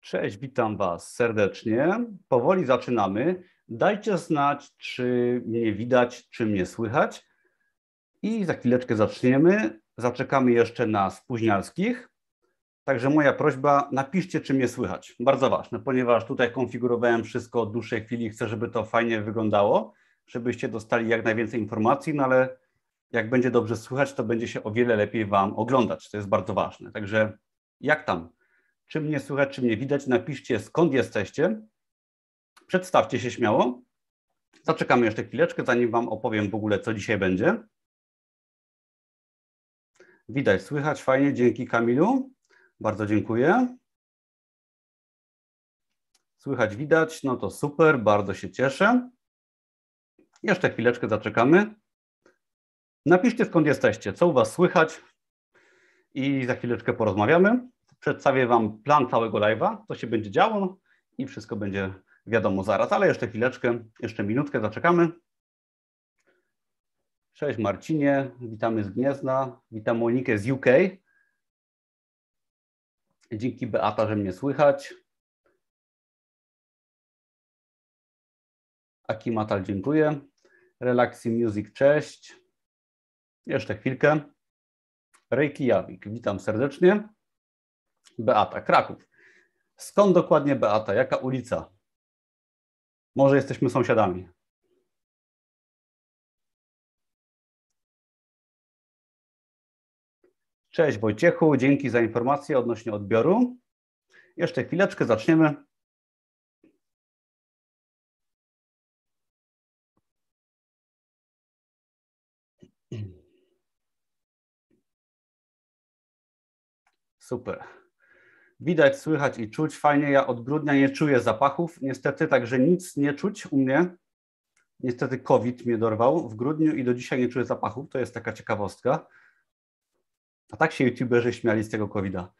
Cześć, witam Was serdecznie. Powoli zaczynamy. Dajcie znać, czy mnie widać, czy mnie słychać. I za chwileczkę zaczniemy. Zaczekamy jeszcze na spóźnialskich. Także moja prośba, napiszcie, czy mnie słychać. Bardzo ważne, ponieważ tutaj konfigurowałem wszystko od dłuższej chwili chcę, żeby to fajnie wyglądało, żebyście dostali jak najwięcej informacji, no ale jak będzie dobrze słychać, to będzie się o wiele lepiej Wam oglądać. To jest bardzo ważne. Także jak tam? Czy mnie słychać, czy mnie widać? Napiszcie skąd jesteście. Przedstawcie się śmiało. Zaczekamy jeszcze chwileczkę, zanim Wam opowiem w ogóle, co dzisiaj będzie. Widać, słychać, fajnie, dzięki Kamilu. Bardzo dziękuję. Słychać, widać, no to super, bardzo się cieszę. Jeszcze chwileczkę zaczekamy. Napiszcie skąd jesteście, co u Was słychać i za chwileczkę porozmawiamy. Przedstawię Wam plan całego live'a, co się będzie działo i wszystko będzie wiadomo zaraz, ale jeszcze chwileczkę, jeszcze minutkę zaczekamy. Cześć Marcinie, witamy z Gniezna, witam Monikę z UK. Dzięki Beata, że mnie słychać. Aki Matal, dziękuję. Relaxy Music, cześć. Jeszcze chwilkę. Rejki Jawik, witam serdecznie. Beata, Kraków. Skąd dokładnie Beata? Jaka ulica? Może jesteśmy sąsiadami. Cześć Wojciechu, dzięki za informację odnośnie odbioru. Jeszcze chwileczkę, zaczniemy. Super. Widać, słychać i czuć fajnie. Ja od grudnia nie czuję zapachów, niestety, także nic nie czuć u mnie. Niestety COVID mnie dorwał w grudniu i do dzisiaj nie czuję zapachów. To jest taka ciekawostka. A tak się youtuberzy śmiali z tego COVID-a.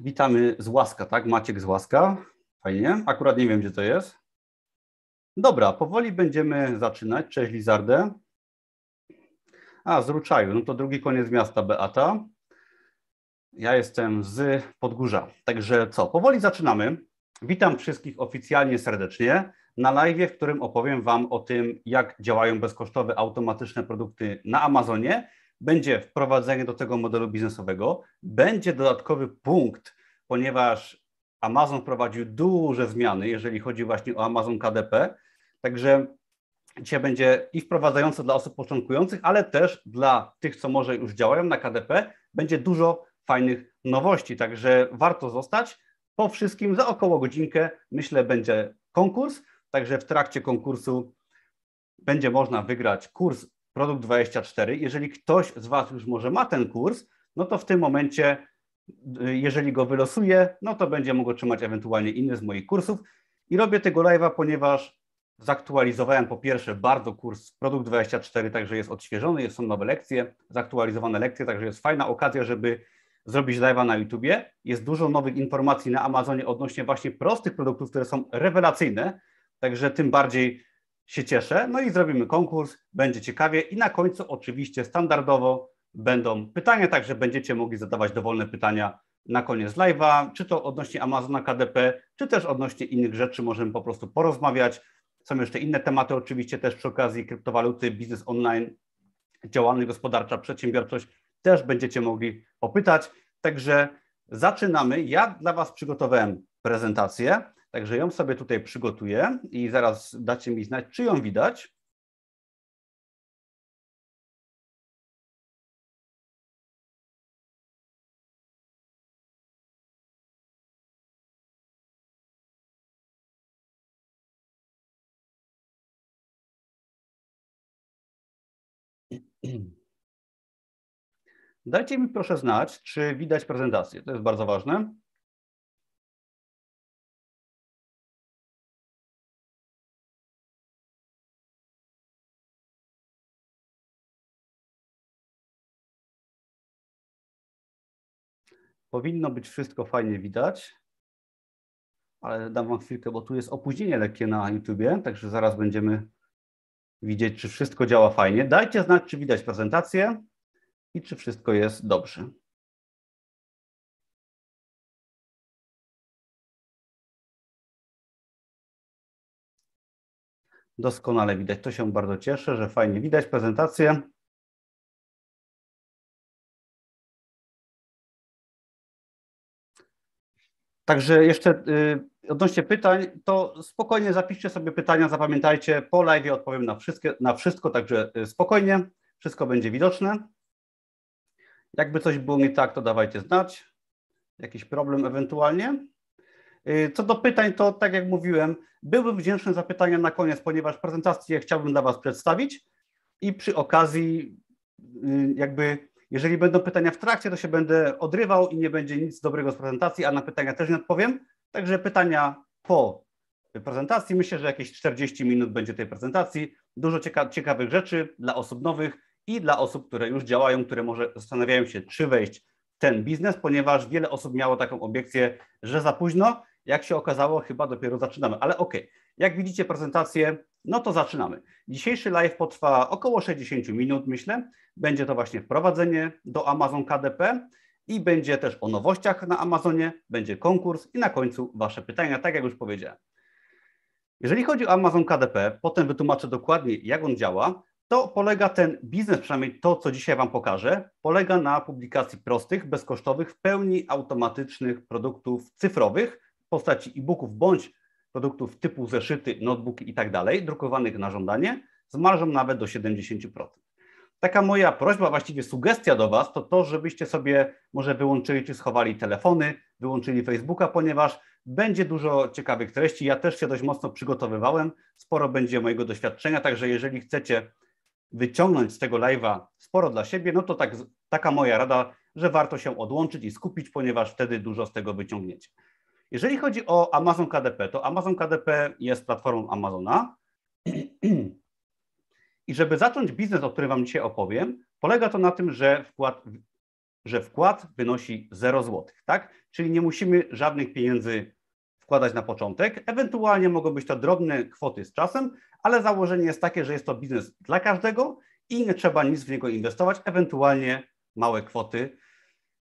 Witamy z Łaska, tak? Maciek z Łaska. Fajnie. Akurat nie wiem, gdzie to jest. Dobra, powoli będziemy zaczynać. Cześć Lizardę. A, z Ruczaju. No to drugi koniec miasta Beata. Ja jestem z Podgórza. Także co, powoli zaczynamy. Witam wszystkich oficjalnie serdecznie na live, w którym opowiem Wam o tym, jak działają bezkosztowe, automatyczne produkty na Amazonie. Będzie wprowadzenie do tego modelu biznesowego, będzie dodatkowy punkt, ponieważ Amazon prowadził duże zmiany, jeżeli chodzi właśnie o Amazon KDP. Także dzisiaj będzie i wprowadzające dla osób początkujących, ale też dla tych, co może już działają na KDP, będzie dużo fajnych nowości, także warto zostać. Po wszystkim za około godzinkę myślę będzie konkurs, także w trakcie konkursu będzie można wygrać kurs Produkt 24. Jeżeli ktoś z Was już może ma ten kurs, no to w tym momencie, jeżeli go wylosuje, no to będzie mógł otrzymać ewentualnie inny z moich kursów. I robię tego live'a, ponieważ zaktualizowałem po pierwsze bardzo kurs Produkt 24, także jest odświeżony, są nowe lekcje, zaktualizowane lekcje, także jest fajna okazja, żeby zrobić live'a na YouTubie. Jest dużo nowych informacji na Amazonie odnośnie właśnie prostych produktów, które są rewelacyjne, także tym bardziej się cieszę. No i zrobimy konkurs, będzie ciekawie i na końcu oczywiście standardowo będą pytania, także będziecie mogli zadawać dowolne pytania na koniec live'a, czy to odnośnie Amazona KDP, czy też odnośnie innych rzeczy, możemy po prostu porozmawiać. Są jeszcze inne tematy, oczywiście też przy okazji kryptowaluty, biznes online, działalność gospodarcza, przedsiębiorczość też będziecie mogli popytać. Także zaczynamy. Ja dla Was przygotowałem prezentację, także ją sobie tutaj przygotuję i zaraz dacie mi znać, czy ją widać. Dajcie mi proszę znać, czy widać prezentację. To jest bardzo ważne. Powinno być wszystko fajnie widać, ale dam Wam chwilkę, bo tu jest opóźnienie lekkie na YouTubie, także zaraz będziemy widzieć, czy wszystko działa fajnie. Dajcie znać, czy widać prezentację i czy wszystko jest dobrze. Doskonale widać. To się bardzo cieszę, że fajnie widać prezentację. Także jeszcze y, odnośnie pytań, to spokojnie zapiszcie sobie pytania, zapamiętajcie. Po live odpowiem na, wszystkie, na wszystko, także y, spokojnie, wszystko będzie widoczne. Jakby coś było nie tak, to dawajcie znać. Jakiś problem ewentualnie. Y, co do pytań, to tak jak mówiłem, byłbym wdzięczny za pytania na koniec, ponieważ prezentację chciałbym dla Was przedstawić i przy okazji jakby jeżeli będą pytania w trakcie, to się będę odrywał i nie będzie nic dobrego z prezentacji, a na pytania też nie odpowiem. Także pytania po prezentacji. Myślę, że jakieś 40 minut będzie tej prezentacji. Dużo cieka ciekawych rzeczy dla osób nowych i dla osób, które już działają, które może zastanawiają się, czy wejść w ten biznes, ponieważ wiele osób miało taką obiekcję, że za późno. Jak się okazało, chyba dopiero zaczynamy. Ale ok, jak widzicie prezentację, no to zaczynamy. Dzisiejszy live potrwa około 60 minut, myślę. Będzie to właśnie wprowadzenie do Amazon KDP i będzie też o nowościach na Amazonie, będzie konkurs i na końcu Wasze pytania, tak jak już powiedziałem. Jeżeli chodzi o Amazon KDP, potem wytłumaczę dokładnie, jak on działa, to polega ten biznes, przynajmniej to, co dzisiaj Wam pokażę, polega na publikacji prostych, bezkosztowych, w pełni automatycznych produktów cyfrowych w postaci e-booków bądź produktów typu zeszyty, notebooki i tak dalej, drukowanych na żądanie, z marżą nawet do 70%. Taka moja prośba, właściwie sugestia do Was, to to, żebyście sobie może wyłączyli czy schowali telefony, wyłączyli Facebooka, ponieważ będzie dużo ciekawych treści. Ja też się dość mocno przygotowywałem, sporo będzie mojego doświadczenia, także jeżeli chcecie wyciągnąć z tego live'a sporo dla siebie, no to tak, taka moja rada, że warto się odłączyć i skupić, ponieważ wtedy dużo z tego wyciągniecie. Jeżeli chodzi o Amazon KDP, to Amazon KDP jest platformą Amazona. I żeby zacząć biznes, o którym Wam dzisiaj opowiem, polega to na tym, że wkład, że wkład wynosi 0 zł, tak? Czyli nie musimy żadnych pieniędzy wkładać na początek. Ewentualnie mogą być to drobne kwoty z czasem, ale założenie jest takie, że jest to biznes dla każdego i nie trzeba nic w niego inwestować, ewentualnie małe kwoty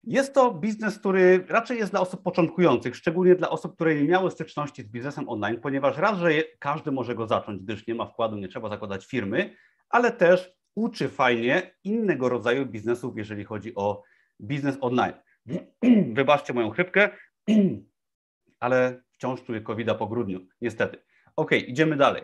jest to biznes, który raczej jest dla osób początkujących, szczególnie dla osób, które nie miały styczności z biznesem online, ponieważ raz, że każdy może go zacząć, gdyż nie ma wkładu, nie trzeba zakładać firmy, ale też uczy fajnie innego rodzaju biznesów, jeżeli chodzi o biznes online. Wybaczcie moją chrypkę, ale wciąż czuję covid po grudniu, niestety. Ok, idziemy dalej.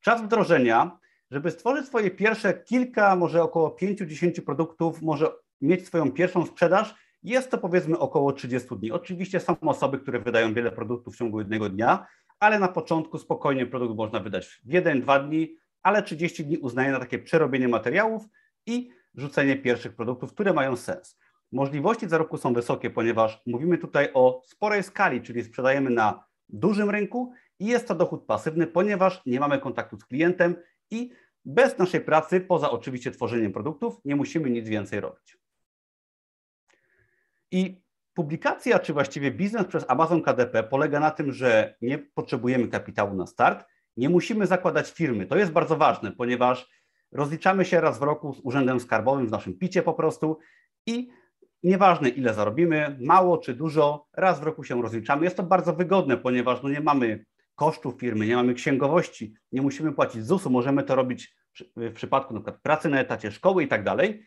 Czas wdrożenia, żeby stworzyć swoje pierwsze kilka, może około 5-10 produktów, może mieć swoją pierwszą sprzedaż, jest to powiedzmy około 30 dni. Oczywiście są osoby, które wydają wiele produktów w ciągu jednego dnia, ale na początku spokojnie produkt można wydać w 1-2 dni, ale 30 dni uznaję na takie przerobienie materiałów i rzucenie pierwszych produktów, które mają sens. Możliwości zarobku są wysokie, ponieważ mówimy tutaj o sporej skali, czyli sprzedajemy na dużym rynku i jest to dochód pasywny, ponieważ nie mamy kontaktu z klientem i bez naszej pracy, poza oczywiście tworzeniem produktów, nie musimy nic więcej robić. I publikacja, czy właściwie biznes przez Amazon KDP polega na tym, że nie potrzebujemy kapitału na start, nie musimy zakładać firmy. To jest bardzo ważne, ponieważ rozliczamy się raz w roku z Urzędem Skarbowym w naszym picie po prostu i nieważne ile zarobimy, mało czy dużo, raz w roku się rozliczamy. Jest to bardzo wygodne, ponieważ no nie mamy kosztów firmy, nie mamy księgowości, nie musimy płacić ZUS-u, możemy to robić w przypadku przykład pracy na etacie, szkoły i tak dalej.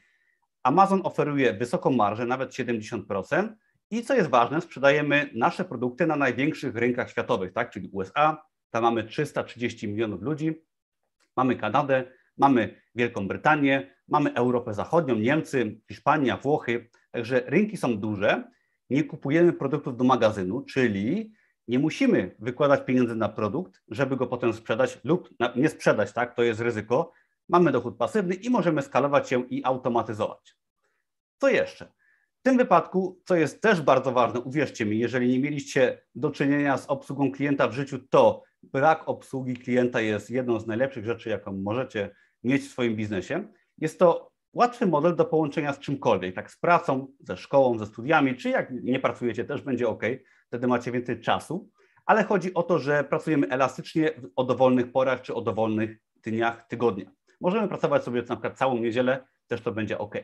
Amazon oferuje wysoką marżę, nawet 70%. I co jest ważne, sprzedajemy nasze produkty na największych rynkach światowych, tak? czyli USA, tam mamy 330 milionów ludzi, mamy Kanadę, mamy Wielką Brytanię, mamy Europę Zachodnią, Niemcy, Hiszpania, Włochy. Także rynki są duże. Nie kupujemy produktów do magazynu, czyli nie musimy wykładać pieniędzy na produkt, żeby go potem sprzedać lub nie sprzedać, tak? To jest ryzyko, mamy dochód pasywny i możemy skalować się i automatyzować. Co jeszcze? W tym wypadku, co jest też bardzo ważne, uwierzcie mi, jeżeli nie mieliście do czynienia z obsługą klienta w życiu, to brak obsługi klienta jest jedną z najlepszych rzeczy, jaką możecie mieć w swoim biznesie. Jest to łatwy model do połączenia z czymkolwiek, tak z pracą, ze szkołą, ze studiami, czy jak nie pracujecie, też będzie ok, wtedy macie więcej czasu, ale chodzi o to, że pracujemy elastycznie o dowolnych porach, czy o dowolnych dniach tygodnia. Możemy pracować sobie na przykład całą niedzielę, też to będzie ok.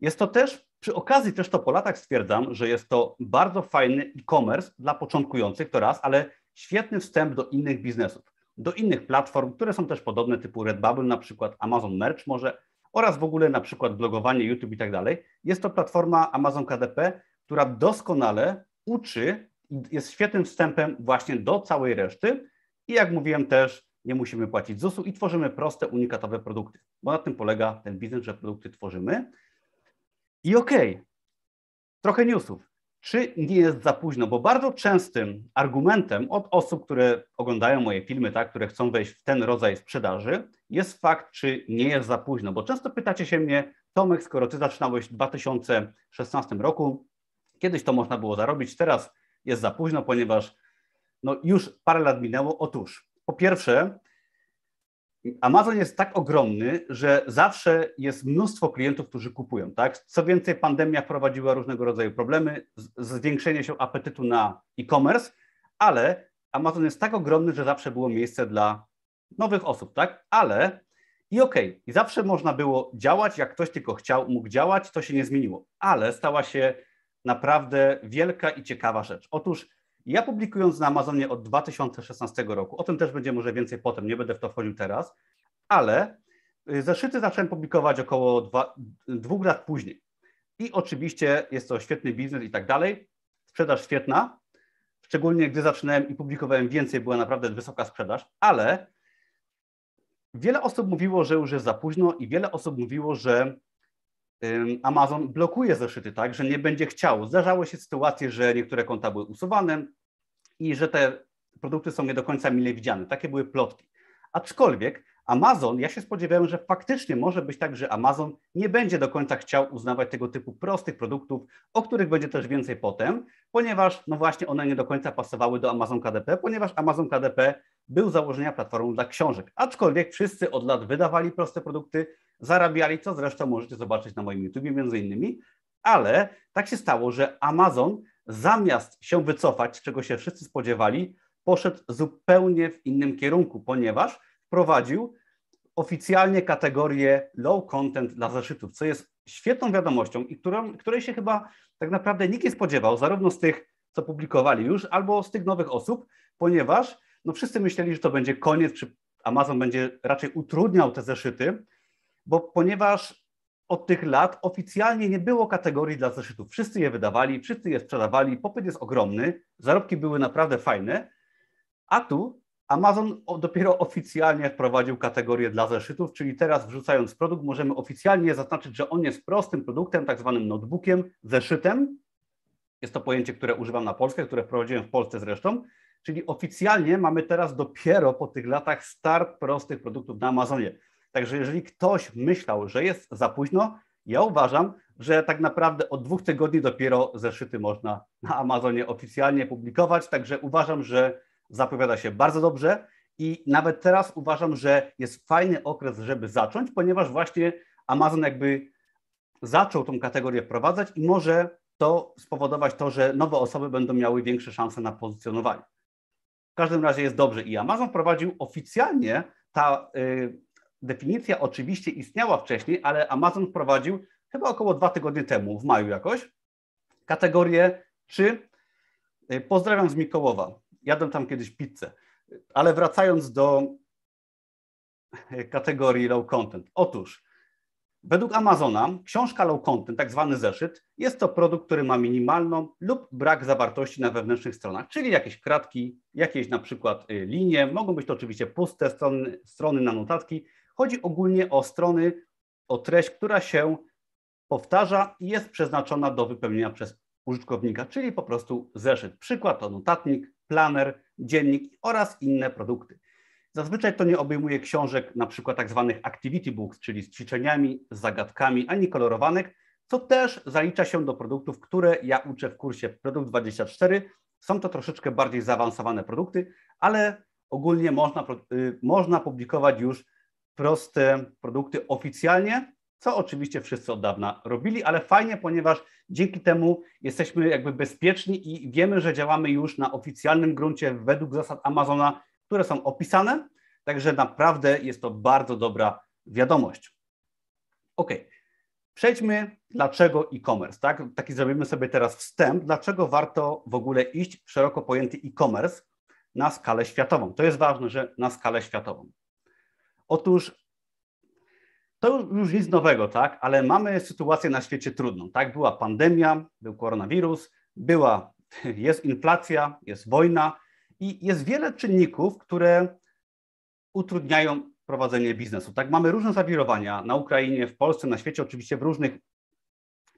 Jest to też, przy okazji też to po latach stwierdzam, że jest to bardzo fajny e-commerce dla początkujących, to raz, ale świetny wstęp do innych biznesów. do innych platform, które są też podobne, typu Redbubble na przykład, Amazon Merch może, oraz w ogóle na przykład blogowanie, YouTube i tak dalej. Jest to platforma Amazon KDP, która doskonale uczy, jest świetnym wstępem właśnie do całej reszty i jak mówiłem też, nie musimy płacić ZUS-u i tworzymy proste, unikatowe produkty, bo na tym polega ten biznes, że produkty tworzymy. I okej, okay, trochę newsów. Czy nie jest za późno? Bo bardzo częstym argumentem od osób, które oglądają moje filmy, tak, które chcą wejść w ten rodzaj sprzedaży, jest fakt, czy nie jest za późno. Bo często pytacie się mnie, Tomek, skoro ty zaczynałeś w 2016 roku, kiedyś to można było zarobić, teraz jest za późno, ponieważ no, już parę lat minęło. Otóż, po pierwsze, Amazon jest tak ogromny, że zawsze jest mnóstwo klientów, którzy kupują. Tak? Co więcej, pandemia wprowadziła różnego rodzaju problemy, zwiększenie się apetytu na e-commerce, ale Amazon jest tak ogromny, że zawsze było miejsce dla nowych osób, tak? Ale i okej, okay, i zawsze można było działać, jak ktoś tylko chciał, mógł działać, to się nie zmieniło, ale stała się naprawdę wielka i ciekawa rzecz. Otóż ja publikując na Amazonie od 2016 roku, o tym też będzie może więcej potem, nie będę w to wchodził teraz, ale y, zeszyty zacząłem publikować około dwa, dwóch lat później. I oczywiście jest to świetny biznes i tak dalej. Sprzedaż świetna, szczególnie gdy zaczynałem i publikowałem więcej, była naprawdę wysoka sprzedaż, ale wiele osób mówiło, że już jest za późno i wiele osób mówiło, że Amazon blokuje zeszyty, tak, że nie będzie chciał. Zdarzały się sytuacje, że niektóre konta były usuwane i że te produkty są nie do końca mile widziane. Takie były plotki. Aczkolwiek Amazon, ja się spodziewałem, że faktycznie może być tak, że Amazon nie będzie do końca chciał uznawać tego typu prostych produktów, o których będzie też więcej potem, ponieważ no właśnie one nie do końca pasowały do Amazon KDP, ponieważ Amazon KDP był założenia platformą dla książek. Aczkolwiek wszyscy od lat wydawali proste produkty, zarabiali, co zresztą możecie zobaczyć na moim YouTubie między innymi, ale tak się stało, że Amazon zamiast się wycofać, czego się wszyscy spodziewali, poszedł zupełnie w innym kierunku, ponieważ wprowadził oficjalnie kategorię low content dla zeszytów, co jest świetną wiadomością i którą, której się chyba tak naprawdę nikt nie spodziewał, zarówno z tych, co publikowali już, albo z tych nowych osób, ponieważ no wszyscy myśleli, że to będzie koniec, czy Amazon będzie raczej utrudniał te zeszyty, bo ponieważ od tych lat oficjalnie nie było kategorii dla zeszytów. Wszyscy je wydawali, wszyscy je sprzedawali, popyt jest ogromny, zarobki były naprawdę fajne, a tu Amazon dopiero oficjalnie wprowadził kategorię dla zeszytów, czyli teraz wrzucając produkt możemy oficjalnie zaznaczyć, że on jest prostym produktem, tak zwanym notebookiem, zeszytem. Jest to pojęcie, które używam na Polskę, które wprowadziłem w Polsce zresztą. Czyli oficjalnie mamy teraz dopiero po tych latach start prostych produktów na Amazonie. Także jeżeli ktoś myślał, że jest za późno, ja uważam, że tak naprawdę od dwóch tygodni dopiero zeszyty można na Amazonie oficjalnie publikować. Także uważam, że zapowiada się bardzo dobrze i nawet teraz uważam, że jest fajny okres, żeby zacząć, ponieważ właśnie Amazon jakby zaczął tą kategorię wprowadzać i może to spowodować to, że nowe osoby będą miały większe szanse na pozycjonowanie. W każdym razie jest dobrze i Amazon wprowadził oficjalnie ta y, definicja oczywiście istniała wcześniej, ale Amazon wprowadził chyba około dwa tygodnie temu, w maju jakoś, kategorię czy y, pozdrawiam z Mikołowa jadłem tam kiedyś pizzę. Ale wracając do kategorii low content. Otóż, według Amazona książka low content, tak zwany zeszyt, jest to produkt, który ma minimalną lub brak zawartości na wewnętrznych stronach, czyli jakieś kratki, jakieś na przykład y, linie, mogą być to oczywiście puste strony, strony na notatki. Chodzi ogólnie o strony, o treść, która się powtarza i jest przeznaczona do wypełnienia przez użytkownika, czyli po prostu zeszyt. Przykład to notatnik, planer, dziennik oraz inne produkty. Zazwyczaj to nie obejmuje książek, na przykład tak zwanych activity books, czyli z ćwiczeniami, z zagadkami, ani kolorowanek, co też zalicza się do produktów, które ja uczę w kursie Produkt 24. Są to troszeczkę bardziej zaawansowane produkty, ale ogólnie można, y, można publikować już proste produkty oficjalnie, co oczywiście wszyscy od dawna robili, ale fajnie, ponieważ dzięki temu jesteśmy jakby bezpieczni i wiemy, że działamy już na oficjalnym gruncie według zasad Amazona, które są opisane, także naprawdę jest to bardzo dobra wiadomość. Ok, przejdźmy dlaczego e-commerce, tak? Taki zrobimy sobie teraz wstęp, dlaczego warto w ogóle iść w szeroko pojęty e-commerce. na skalę światową. To jest ważne, że na skalę światową. Otóż to już nic nowego, tak? Ale mamy sytuację na świecie trudną, tak? Była pandemia, był koronawirus, była, jest inflacja, jest wojna i jest wiele czynników, które utrudniają prowadzenie biznesu. Tak, mamy różne zawirowania na Ukrainie, w Polsce, na świecie, oczywiście w różnych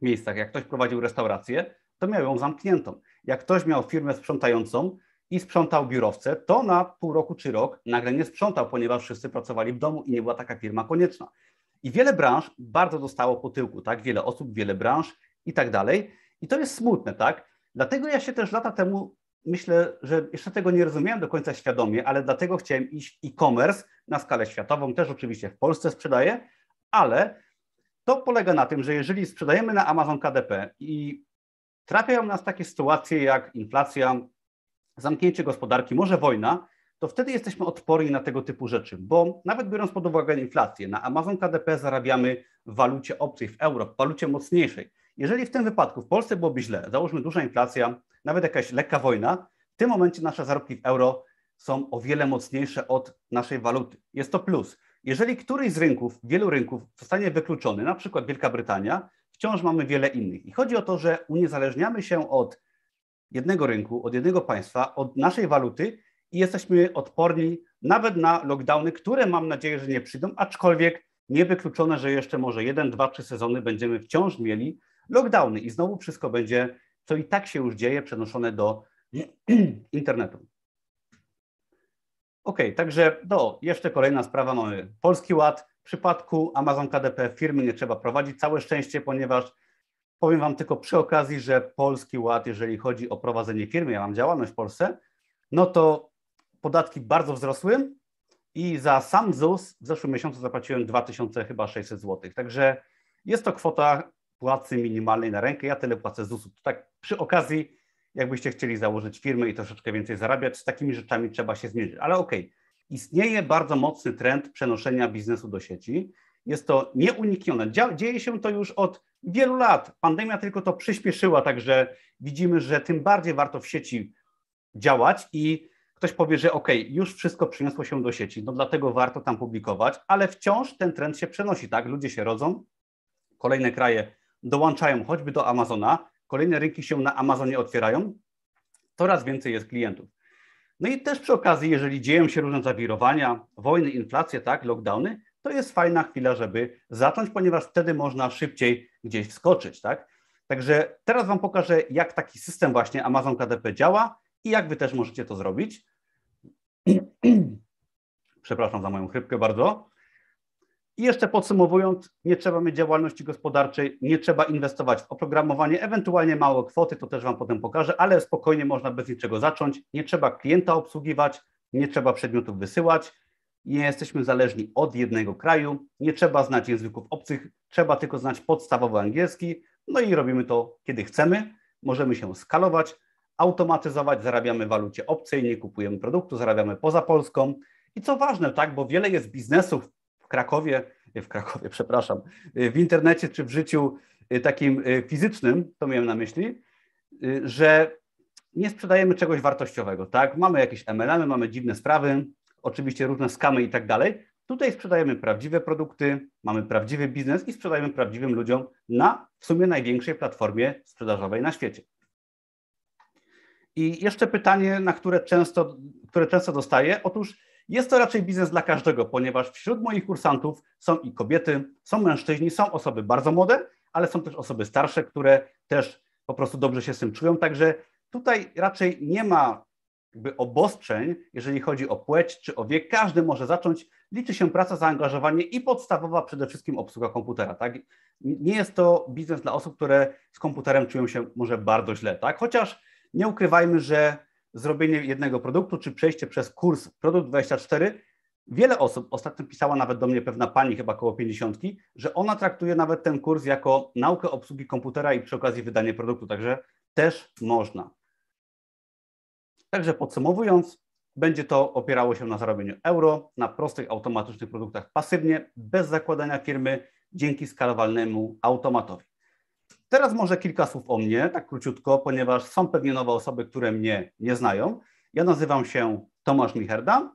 miejscach. Jak ktoś prowadził restaurację, to miał ją zamkniętą. Jak ktoś miał firmę sprzątającą i sprzątał biurowce, to na pół roku czy rok nagle nie sprzątał, ponieważ wszyscy pracowali w domu i nie była taka firma konieczna. I wiele branż bardzo dostało po tyłku, tak? Wiele osób, wiele branż i tak dalej. I to jest smutne, tak? Dlatego ja się też lata temu myślę, że jeszcze tego nie rozumiałem do końca świadomie, ale dlatego chciałem iść e-commerce na skalę światową, też oczywiście w Polsce sprzedaję, ale to polega na tym, że jeżeli sprzedajemy na Amazon KDP i trafiają nas takie sytuacje jak inflacja, zamknięcie gospodarki, może wojna, to wtedy jesteśmy odporni na tego typu rzeczy, bo nawet biorąc pod uwagę inflację, na Amazon KDP zarabiamy w walucie obcej, w euro, w walucie mocniejszej. Jeżeli w tym wypadku w Polsce byłoby źle, załóżmy duża inflacja, nawet jakaś lekka wojna, w tym momencie nasze zarobki w euro są o wiele mocniejsze od naszej waluty. Jest to plus. Jeżeli któryś z rynków, wielu rynków zostanie wykluczony, na przykład Wielka Brytania, wciąż mamy wiele innych. I chodzi o to, że uniezależniamy się od jednego rynku, od jednego państwa, od naszej waluty i jesteśmy odporni nawet na lockdowny, które mam nadzieję, że nie przyjdą, aczkolwiek niewykluczone, że jeszcze może jeden, dwa, trzy sezony będziemy wciąż mieli lockdowny i znowu wszystko będzie, co i tak się już dzieje, przenoszone do internetu. Ok, także do, jeszcze kolejna sprawa, mamy Polski Ład. W przypadku Amazon KDP firmy nie trzeba prowadzić, całe szczęście, ponieważ powiem Wam tylko przy okazji, że Polski Ład, jeżeli chodzi o prowadzenie firmy, ja mam działalność w Polsce, no to podatki bardzo wzrosły i za sam ZUS w zeszłym miesiącu zapłaciłem 2600 zł. Także jest to kwota płacy minimalnej na rękę. Ja tyle płacę ZUS-u. Tak przy okazji, jakbyście chcieli założyć firmę i troszeczkę więcej zarabiać, z takimi rzeczami trzeba się zmierzyć. Ale okej, okay. istnieje bardzo mocny trend przenoszenia biznesu do sieci. Jest to nieuniknione. Dzieje się to już od wielu lat. Pandemia tylko to przyspieszyła, także widzimy, że tym bardziej warto w sieci działać i ktoś powie, że ok, już wszystko przyniosło się do sieci, no dlatego warto tam publikować, ale wciąż ten trend się przenosi, tak? Ludzie się rodzą, kolejne kraje dołączają choćby do Amazona, kolejne rynki się na Amazonie otwierają, coraz więcej jest klientów. No i też przy okazji, jeżeli dzieją się różne zawirowania, wojny, inflacje, tak, lockdowny, to jest fajna chwila, żeby zacząć, ponieważ wtedy można szybciej gdzieś wskoczyć, tak? Także teraz Wam pokażę, jak taki system właśnie Amazon KDP działa i jak Wy też możecie to zrobić. Przepraszam za moją chrypkę bardzo. I jeszcze podsumowując, nie trzeba mieć działalności gospodarczej, nie trzeba inwestować w oprogramowanie, ewentualnie małe kwoty, to też Wam potem pokażę, ale spokojnie można bez niczego zacząć. Nie trzeba klienta obsługiwać, nie trzeba przedmiotów wysyłać, nie jesteśmy zależni od jednego kraju, nie trzeba znać języków obcych, trzeba tylko znać podstawowy angielski, no i robimy to kiedy chcemy, możemy się skalować, automatyzować, zarabiamy w walucie obcej, nie kupujemy produktu, zarabiamy poza Polską. I co ważne, tak, bo wiele jest biznesów w Krakowie, w Krakowie, przepraszam, w internecie czy w życiu y, takim y, fizycznym, to miałem na myśli, y, że nie sprzedajemy czegoś wartościowego, tak? Mamy jakieś MLM, mamy dziwne sprawy, oczywiście różne skamy i tak dalej. Tutaj sprzedajemy prawdziwe produkty, mamy prawdziwy biznes i sprzedajemy prawdziwym ludziom na w sumie największej platformie sprzedażowej na świecie. I jeszcze pytanie, na które często, które często dostaję. Otóż jest to raczej biznes dla każdego, ponieważ wśród moich kursantów są i kobiety, są mężczyźni, są osoby bardzo młode, ale są też osoby starsze, które też po prostu dobrze się z tym czują. Także tutaj raczej nie ma jakby obostrzeń, jeżeli chodzi o płeć czy o wiek. Każdy może zacząć. Liczy się praca, zaangażowanie i podstawowa przede wszystkim obsługa komputera. Tak? Nie jest to biznes dla osób, które z komputerem czują się może bardzo źle. Tak? Chociaż nie ukrywajmy, że zrobienie jednego produktu, czy przejście przez kurs Produkt 24, wiele osób, ostatnio pisała nawet do mnie pewna pani, chyba około 50, że ona traktuje nawet ten kurs jako naukę obsługi komputera i przy okazji wydanie produktu, także też można. Także podsumowując, będzie to opierało się na zarobieniu euro, na prostych, automatycznych produktach pasywnie, bez zakładania firmy, dzięki skalowalnemu automatowi. Teraz może kilka słów o mnie, tak króciutko, ponieważ są pewnie nowe osoby, które mnie nie znają. Ja nazywam się Tomasz Micherda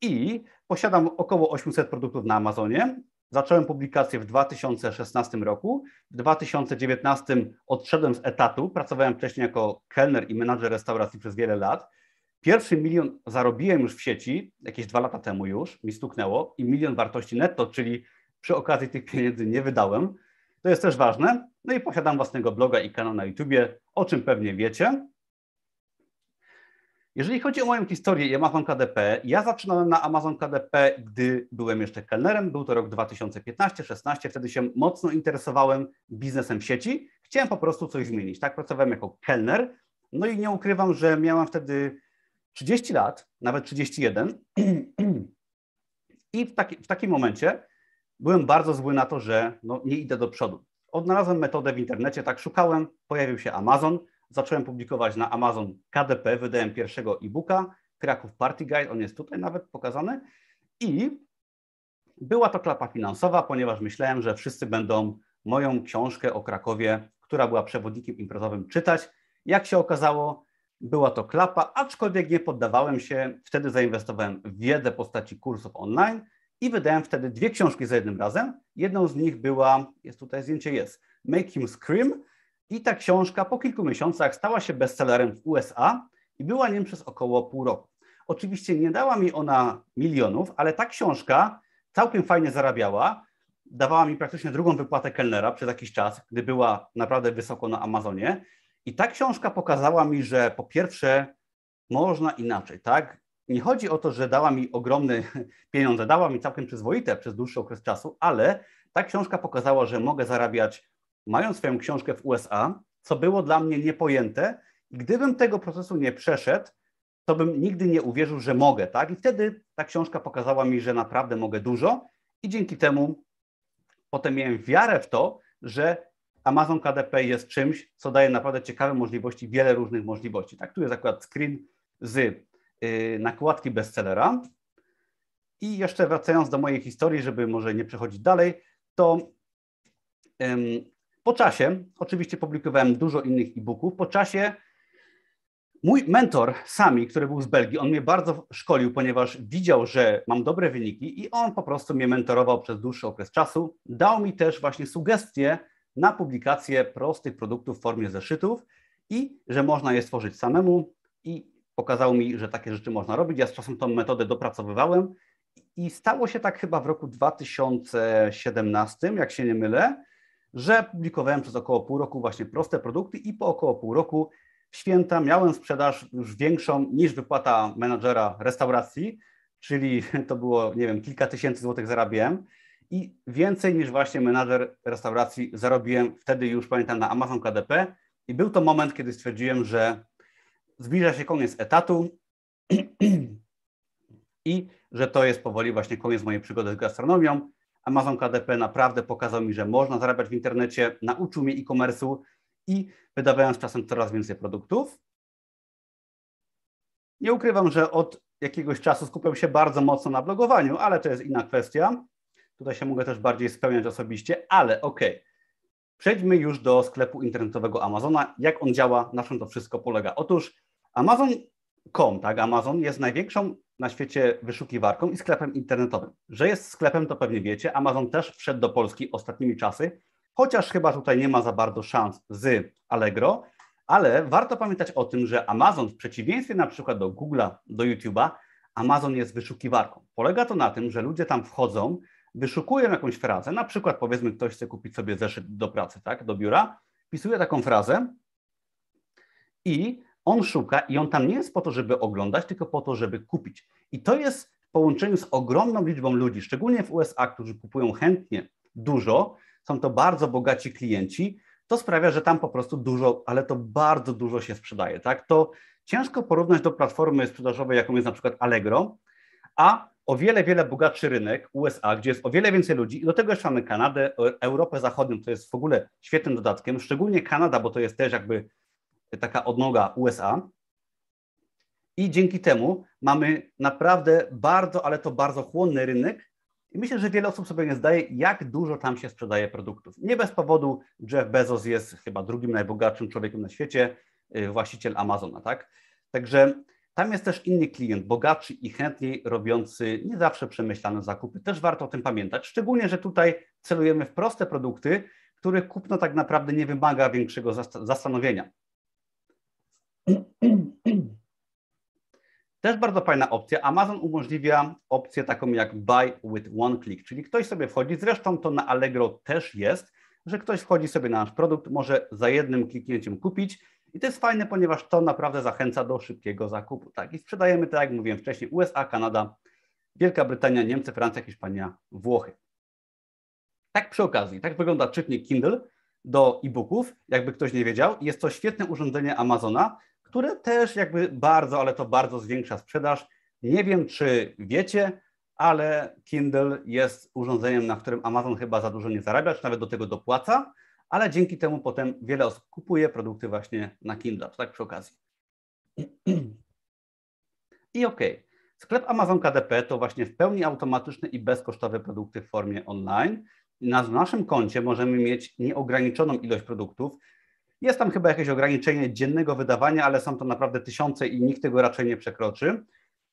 i posiadam około 800 produktów na Amazonie. Zacząłem publikację w 2016 roku. W 2019 odszedłem z etatu. Pracowałem wcześniej jako kelner i menadżer restauracji przez wiele lat. Pierwszy milion zarobiłem już w sieci, jakieś dwa lata temu już, mi stuknęło, i milion wartości netto, czyli przy okazji tych pieniędzy nie wydałem. To jest też ważne. No i posiadam własnego bloga i kanał na YouTubie, o czym pewnie wiecie. Jeżeli chodzi o moją historię i Amazon KDP, ja zaczynałem na Amazon KDP, gdy byłem jeszcze kelnerem. Był to rok 2015-16. Wtedy się mocno interesowałem biznesem sieci. Chciałem po prostu coś zmienić. Tak, pracowałem jako kelner. No i nie ukrywam, że miałem wtedy 30 lat, nawet 31. I w, taki, w takim momencie byłem bardzo zły na to, że no, nie idę do przodu. Odnalazłem metodę w internecie, tak szukałem, pojawił się Amazon, zacząłem publikować na Amazon KDP, wydałem pierwszego e-booka, Kraków Party Guide, on jest tutaj nawet pokazany i była to klapa finansowa, ponieważ myślałem, że wszyscy będą moją książkę o Krakowie, która była przewodnikiem imprezowym, czytać. Jak się okazało, była to klapa, aczkolwiek nie poddawałem się. Wtedy zainwestowałem w wiedzę postaci kursów online i wydałem wtedy dwie książki za jednym razem. Jedną z nich była, jest tutaj zdjęcie, jest Make Him Scream i ta książka po kilku miesiącach stała się bestsellerem w USA i była nim przez około pół roku. Oczywiście nie dała mi ona milionów, ale ta książka całkiem fajnie zarabiała. Dawała mi praktycznie drugą wypłatę kelnera przez jakiś czas, gdy była naprawdę wysoko na Amazonie. I ta książka pokazała mi, że po pierwsze można inaczej, tak? Nie chodzi o to, że dała mi ogromne pieniądze, dała mi całkiem przyzwoite przez dłuższy okres czasu, ale ta książka pokazała, że mogę zarabiać mając swoją książkę w USA, co było dla mnie niepojęte. Gdybym tego procesu nie przeszedł, to bym nigdy nie uwierzył, że mogę, tak? I wtedy ta książka pokazała mi, że naprawdę mogę dużo i dzięki temu potem miałem wiarę w to, że Amazon KDP jest czymś, co daje naprawdę ciekawe możliwości, wiele różnych możliwości. Tak, tu jest akurat screen z yy, nakładki bestsellera. I jeszcze wracając do mojej historii, żeby może nie przechodzić dalej, to po czasie, oczywiście publikowałem dużo innych e-booków, po czasie mój mentor Sami, który był z Belgii, on mnie bardzo szkolił, ponieważ widział, że mam dobre wyniki i on po prostu mnie mentorował przez dłuższy okres czasu. Dał mi też właśnie sugestie na publikację prostych produktów w formie zeszytów i że można je stworzyć samemu i pokazał mi, że takie rzeczy można robić. Ja z czasem tą metodę dopracowywałem i stało się tak chyba w roku 2017, jak się nie mylę, że publikowałem przez około pół roku właśnie proste produkty i po około pół roku święta miałem sprzedaż już większą niż wypłata menadżera restauracji, czyli to było, nie wiem, kilka tysięcy złotych zarabiałem i więcej niż właśnie menadżer restauracji zarobiłem wtedy już pamiętam na Amazon KDP i był to moment, kiedy stwierdziłem, że zbliża się koniec etatu i że to jest powoli właśnie koniec mojej przygody z gastronomią. Amazon KDP naprawdę pokazał mi, że można zarabiać w internecie, nauczył mnie e-commerce'u i wydawałem z czasem coraz więcej produktów. Nie ukrywam, że od jakiegoś czasu skupiam się bardzo mocno na blogowaniu, ale to jest inna kwestia. Tutaj się mogę też bardziej spełniać osobiście, ale ok. Przejdźmy już do sklepu internetowego Amazona. Jak on działa, na czym to wszystko polega? Otóż Amazon.com, tak, Amazon jest największą na świecie wyszukiwarką i sklepem internetowym. Że jest sklepem, to pewnie wiecie. Amazon też wszedł do Polski ostatnimi czasy, chociaż chyba tutaj nie ma za bardzo szans z Allegro, ale warto pamiętać o tym, że Amazon w przeciwieństwie na przykład do Google'a, do YouTube'a, Amazon jest wyszukiwarką. Polega to na tym, że ludzie tam wchodzą, wyszukują jakąś frazę, na przykład powiedzmy ktoś chce kupić sobie zeszyt do pracy, tak, do biura, wpisuje taką frazę i on szuka i on tam nie jest po to, żeby oglądać, tylko po to, żeby kupić. I to jest w połączeniu z ogromną liczbą ludzi, szczególnie w USA, którzy kupują chętnie dużo, są to bardzo bogaci klienci, to sprawia, że tam po prostu dużo, ale to bardzo dużo się sprzedaje. Tak? To ciężko porównać do platformy sprzedażowej, jaką jest na przykład Allegro, a o wiele, wiele bogatszy rynek USA, gdzie jest o wiele więcej ludzi i do tego jeszcze mamy Kanadę, Europę Zachodnią, to jest w ogóle świetnym dodatkiem, szczególnie Kanada, bo to jest też jakby taka odnoga USA. I dzięki temu mamy naprawdę bardzo, ale to bardzo chłonny rynek. I myślę, że wiele osób sobie nie zdaje, jak dużo tam się sprzedaje produktów. Nie bez powodu Jeff Bezos jest chyba drugim najbogatszym człowiekiem na świecie, y, właściciel Amazona, tak? Także Tam jest też inny klient, bogatszy i chętniej robiący nie zawsze przemyślane zakupy. Też warto o tym pamiętać, szczególnie, że tutaj celujemy w proste produkty, których kupno tak naprawdę nie wymaga większego zastanowienia. Też bardzo fajna opcja. Amazon umożliwia opcję taką jak Buy with One Click, czyli ktoś sobie wchodzi, zresztą to na Allegro też jest, że ktoś wchodzi sobie na nasz produkt, może za jednym kliknięciem kupić i to jest fajne, ponieważ to naprawdę zachęca do szybkiego zakupu. Tak, i sprzedajemy, tak jak mówiłem wcześniej, USA, Kanada, Wielka Brytania, Niemcy, Francja, Hiszpania, Włochy. Tak przy okazji, tak wygląda czytnik Kindle do e-booków, jakby ktoś nie wiedział. Jest to świetne urządzenie Amazona, które też jakby bardzo, ale to bardzo zwiększa sprzedaż. Nie wiem, czy wiecie, ale Kindle jest urządzeniem, na którym Amazon chyba za dużo nie zarabia, czy nawet do tego dopłaca, ale dzięki temu potem wiele osób kupuje produkty właśnie na Kindle, tak przy okazji. I ok, sklep Amazon KDP to właśnie w pełni automatyczne i bezkosztowe produkty w formie online. Na naszym koncie możemy mieć nieograniczoną ilość produktów, jest tam chyba jakieś ograniczenie dziennego wydawania, ale są to naprawdę tysiące i nikt tego raczej nie przekroczy.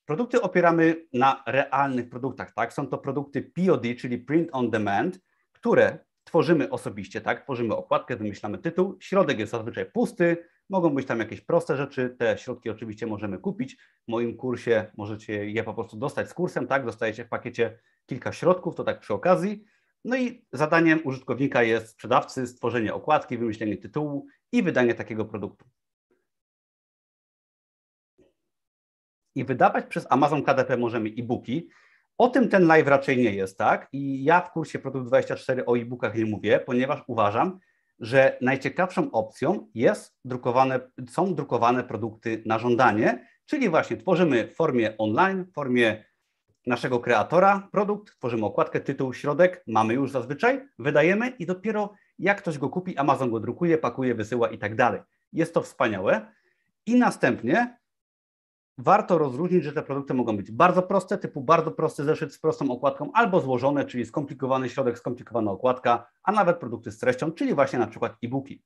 Produkty opieramy na realnych produktach, tak? Są to produkty POD, czyli Print on Demand, które tworzymy osobiście, tak? Tworzymy okładkę, wymyślamy tytuł, środek jest zazwyczaj pusty, mogą być tam jakieś proste rzeczy, te środki oczywiście możemy kupić. W moim kursie możecie je po prostu dostać z kursem, tak? Dostajecie w pakiecie kilka środków, to tak przy okazji. No i zadaniem użytkownika jest sprzedawcy stworzenie okładki, wymyślenie tytułu i wydanie takiego produktu. I wydawać przez Amazon KDP możemy e-booki. O tym ten live raczej nie jest, tak? I ja w kursie Produkt 24 o e-bookach nie mówię, ponieważ uważam, że najciekawszą opcją jest drukowane, są drukowane produkty na żądanie, czyli właśnie tworzymy w formie online, w formie naszego kreatora produkt, tworzymy okładkę, tytuł, środek, mamy już zazwyczaj, wydajemy i dopiero jak ktoś go kupi, Amazon go drukuje, pakuje, wysyła i tak dalej. Jest to wspaniałe. I następnie warto rozróżnić, że te produkty mogą być bardzo proste, typu bardzo prosty zeszyt z prostą okładką, albo złożone, czyli skomplikowany środek, skomplikowana okładka, a nawet produkty z treścią, czyli właśnie na przykład e-booki.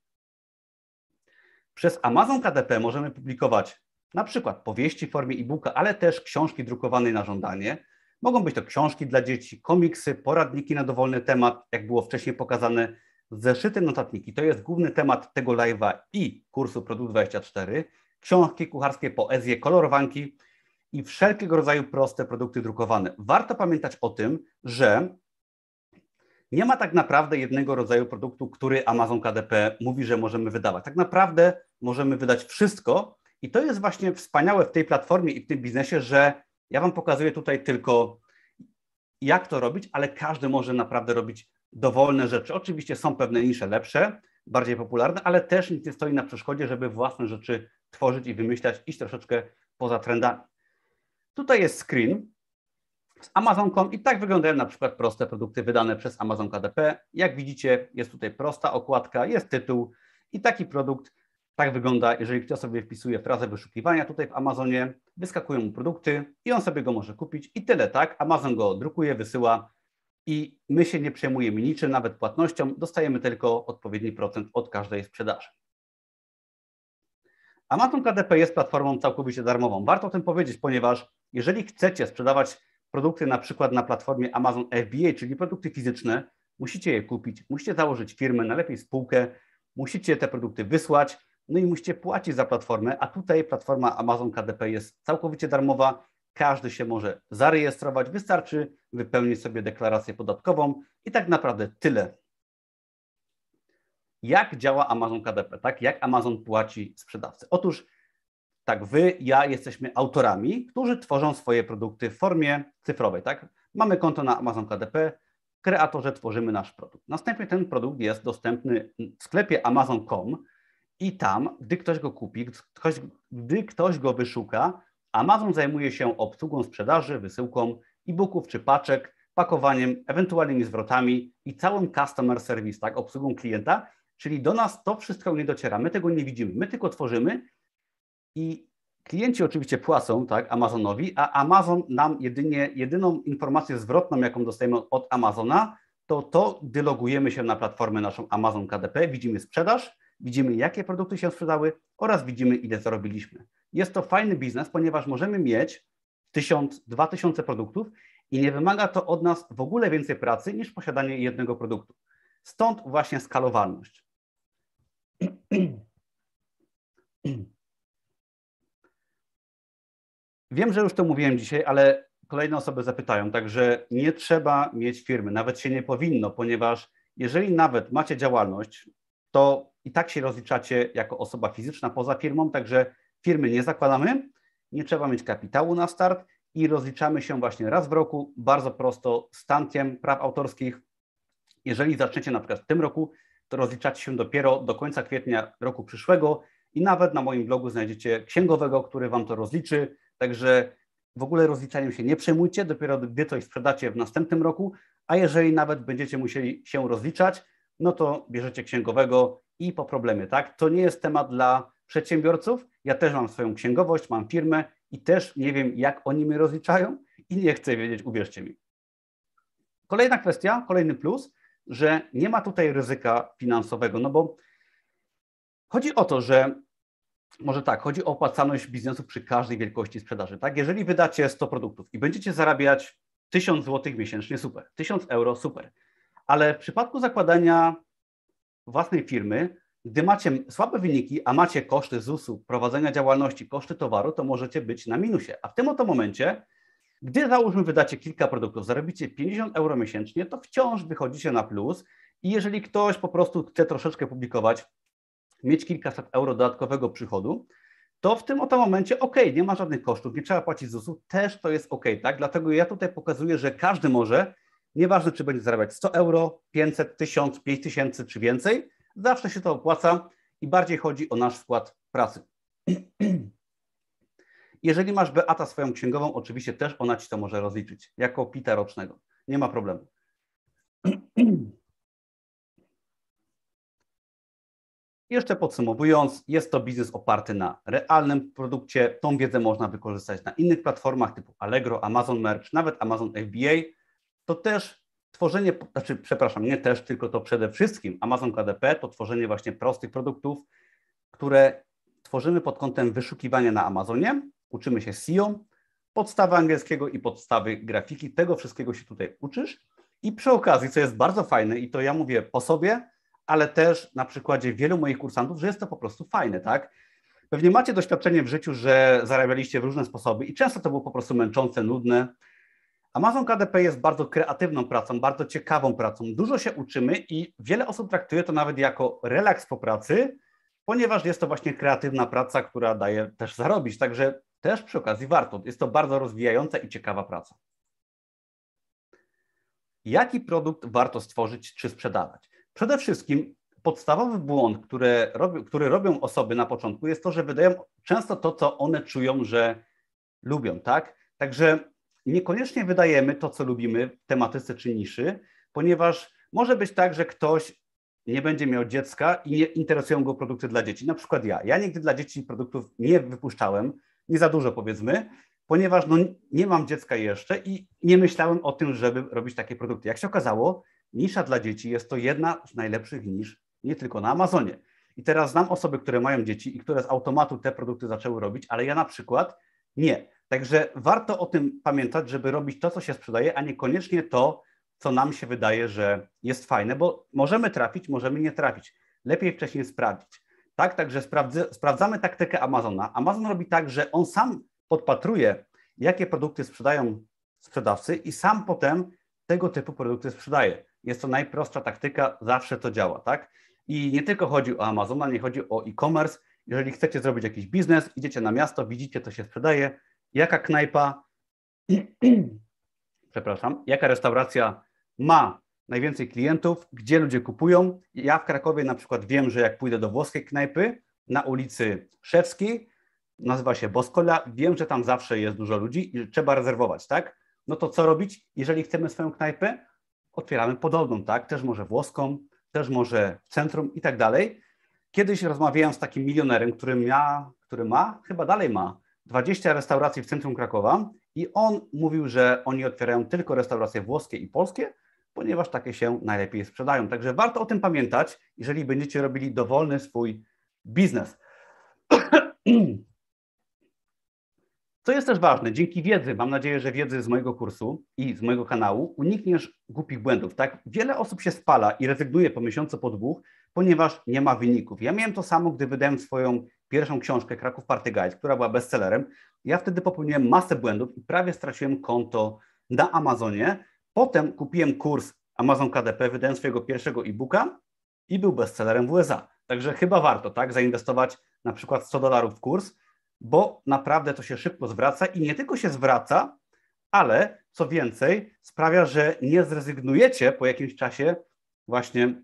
Przez Amazon KDP możemy publikować na przykład powieści w formie e-booka, ale też książki drukowane na żądanie. Mogą być to książki dla dzieci, komiksy, poradniki na dowolny temat, jak było wcześniej pokazane, zeszyty, notatniki. To jest główny temat tego live'a i kursu Produkt 24. Książki kucharskie, poezje, kolorowanki i wszelkiego rodzaju proste produkty drukowane. Warto pamiętać o tym, że nie ma tak naprawdę jednego rodzaju produktu, który Amazon KDP mówi, że możemy wydawać. Tak naprawdę możemy wydać wszystko, i to jest właśnie wspaniałe w tej platformie i w tym biznesie, że ja Wam pokazuję tutaj tylko, jak to robić, ale każdy może naprawdę robić dowolne rzeczy. Oczywiście są pewne nisze lepsze, bardziej popularne, ale też nic nie stoi na przeszkodzie, żeby własne rzeczy tworzyć i wymyślać, iść troszeczkę poza trendami. Tutaj jest screen z Amazon.com i tak wyglądają na przykład proste produkty wydane przez Amazon KDP. Jak widzicie, jest tutaj prosta okładka, jest tytuł i taki produkt tak wygląda, jeżeli ktoś sobie wpisuje frazę wyszukiwania tutaj w Amazonie, wyskakują mu produkty i on sobie go może kupić i tyle, tak? Amazon go drukuje, wysyła i my się nie przejmujemy niczym, nawet płatnością, dostajemy tylko odpowiedni procent od każdej sprzedaży. Amazon KDP jest platformą całkowicie darmową. Warto o tym powiedzieć, ponieważ jeżeli chcecie sprzedawać produkty na przykład na platformie Amazon FBA, czyli produkty fizyczne, musicie je kupić, musicie założyć firmę, najlepiej spółkę, musicie te produkty wysłać, no i musicie płacić za platformę, a tutaj platforma Amazon KDP jest całkowicie darmowa, każdy się może zarejestrować, wystarczy wypełnić sobie deklarację podatkową i tak naprawdę tyle. Jak działa Amazon KDP, tak? Jak Amazon płaci sprzedawcy? Otóż tak, wy, ja jesteśmy autorami, którzy tworzą swoje produkty w formie cyfrowej, tak? Mamy konto na Amazon KDP, kreatorze tworzymy nasz produkt. Następnie ten produkt jest dostępny w sklepie amazon.com, i tam, gdy ktoś go kupi, ktoś, gdy ktoś go wyszuka, Amazon zajmuje się obsługą sprzedaży, wysyłką e-booków czy paczek, pakowaniem, ewentualnymi zwrotami i całym customer service, tak, obsługą klienta, czyli do nas to wszystko nie dociera, my tego nie widzimy, my tylko tworzymy i klienci oczywiście płacą, tak, Amazonowi, a Amazon nam jedynie, jedyną informację zwrotną, jaką dostajemy od Amazona, to to, gdy logujemy się na platformę naszą Amazon KDP, widzimy sprzedaż, widzimy jakie produkty się sprzedały oraz widzimy ile zarobiliśmy. jest to fajny biznes, ponieważ możemy mieć 1000, 2000 produktów i nie wymaga to od nas w ogóle więcej pracy niż posiadanie jednego produktu. Stąd właśnie skalowalność. Wiem, że już to mówiłem dzisiaj, ale kolejne osoby zapytają, także nie trzeba mieć firmy, nawet się nie powinno, ponieważ jeżeli nawet macie działalność, to i tak się rozliczacie jako osoba fizyczna poza firmą, także firmy nie zakładamy, nie trzeba mieć kapitału na start i rozliczamy się właśnie raz w roku, bardzo prosto, z tankiem praw autorskich. Jeżeli zaczniecie na przykład w tym roku, to rozliczacie się dopiero do końca kwietnia roku przyszłego i nawet na moim blogu znajdziecie księgowego, który Wam to rozliczy, także w ogóle rozliczaniem się nie przejmujcie, dopiero gdy coś sprzedacie w następnym roku, a jeżeli nawet będziecie musieli się rozliczać, no to bierzecie księgowego i po problemie, tak? To nie jest temat dla przedsiębiorców. Ja też mam swoją księgowość, mam firmę i też nie wiem, jak oni mnie rozliczają i nie chcę wiedzieć, uwierzcie mi. Kolejna kwestia, kolejny plus, że nie ma tutaj ryzyka finansowego, no bo chodzi o to, że może tak, chodzi o opłacalność biznesu przy każdej wielkości sprzedaży. Tak? Jeżeli wydacie 100 produktów i będziecie zarabiać 1000 zł miesięcznie, super. 1000 euro, super. Ale w przypadku zakładania własnej firmy, gdy macie słabe wyniki, a macie koszty ZUS-u, prowadzenia działalności, koszty towaru, to możecie być na minusie. A w tym oto momencie, gdy załóżmy wydacie kilka produktów, zarobicie 50 euro miesięcznie, to wciąż wychodzicie na plus i jeżeli ktoś po prostu chce troszeczkę publikować, mieć kilkaset euro dodatkowego przychodu, to w tym oto momencie ok, nie ma żadnych kosztów, nie trzeba płacić ZUS-u, też to jest ok, tak? Dlatego ja tutaj pokazuję, że każdy może, nieważne czy będzie zarabiać 100 euro, 500, 1000, 5000 czy więcej, zawsze się to opłaca i bardziej chodzi o nasz wkład pracy. Jeżeli masz Beata swoją księgową, oczywiście też ona ci to może rozliczyć jako pita rocznego. Nie ma problemu. Jeszcze podsumowując, jest to biznes oparty na realnym produkcie. Tą wiedzę można wykorzystać na innych platformach typu Allegro, Amazon Merch, nawet Amazon FBA. To też tworzenie, znaczy, przepraszam, nie też, tylko to przede wszystkim Amazon KDP to tworzenie właśnie prostych produktów, które tworzymy pod kątem wyszukiwania na Amazonie. Uczymy się SEO, podstawy angielskiego i podstawy grafiki. Tego wszystkiego się tutaj uczysz. I przy okazji, co jest bardzo fajne, i to ja mówię po sobie, ale też na przykładzie wielu moich kursantów, że jest to po prostu fajne, tak? Pewnie macie doświadczenie w życiu, że zarabialiście w różne sposoby i często to było po prostu męczące, nudne. Amazon KDP jest bardzo kreatywną pracą, bardzo ciekawą pracą. Dużo się uczymy i wiele osób traktuje to nawet jako relaks po pracy, ponieważ jest to właśnie kreatywna praca, która daje też zarobić. Także też przy okazji warto. Jest to bardzo rozwijająca i ciekawa praca. Jaki produkt warto stworzyć czy sprzedawać? Przede wszystkim podstawowy błąd, który, który robią osoby na początku, jest to, że wydają często to, co one czują, że lubią, tak? Także niekoniecznie wydajemy to, co lubimy w tematyce czy niszy, ponieważ może być tak, że ktoś nie będzie miał dziecka i nie interesują go produkty dla dzieci. Na przykład ja. Ja nigdy dla dzieci produktów nie wypuszczałem, nie za dużo powiedzmy, ponieważ no, nie mam dziecka jeszcze i nie myślałem o tym, żeby robić takie produkty. Jak się okazało, nisza dla dzieci jest to jedna z najlepszych nisz, nie tylko na Amazonie. I teraz znam osoby, które mają dzieci i które z automatu te produkty zaczęły robić, ale ja na przykład nie. Także warto o tym pamiętać, żeby robić to, co się sprzedaje, a niekoniecznie to, co nam się wydaje, że jest fajne, bo możemy trafić, możemy nie trafić. Lepiej wcześniej sprawdzić. Tak, także sprawdzamy taktykę Amazona. Amazon robi tak, że on sam podpatruje, jakie produkty sprzedają sprzedawcy i sam potem tego typu produkty sprzedaje. Jest to najprostsza taktyka, zawsze to działa, tak? I nie tylko chodzi o Amazon, nie chodzi o e-commerce. Jeżeli chcecie zrobić jakiś biznes, idziecie na miasto, widzicie, co się sprzedaje, jaka knajpa, przepraszam, jaka restauracja ma najwięcej klientów, gdzie ludzie kupują. Ja w Krakowie na przykład wiem, że jak pójdę do włoskiej knajpy na ulicy Szewskiej, nazywa się Boskola, wiem, że tam zawsze jest dużo ludzi i trzeba rezerwować, tak? No to co robić, jeżeli chcemy swoją knajpę? Otwieramy podobną, tak? Też może włoską, też może w centrum i tak dalej. Kiedyś rozmawiałem z takim milionerem, który, ma, który ma, chyba dalej ma, 20 restauracji w centrum Krakowa i on mówił, że oni otwierają tylko restauracje włoskie i polskie, ponieważ takie się najlepiej sprzedają. Także warto o tym pamiętać, jeżeli będziecie robili dowolny swój biznes. Co jest też ważne, dzięki wiedzy, mam nadzieję, że wiedzy z mojego kursu i z mojego kanału, unikniesz głupich błędów. Tak? Wiele osób się spala i rezygnuje po miesiącu, po dwóch, ponieważ nie ma wyników. Ja miałem to samo, gdy wydałem swoją pierwszą książkę Kraków Party Guide, która była bestsellerem. Ja wtedy popełniłem masę błędów i prawie straciłem konto na Amazonie. Potem kupiłem kurs Amazon KDP, wydałem swojego pierwszego e-booka i był bestsellerem w USA. Także chyba warto tak zainwestować na przykład 100 dolarów w kurs, bo naprawdę to się szybko zwraca i nie tylko się zwraca, ale co więcej, sprawia, że nie zrezygnujecie po jakimś czasie właśnie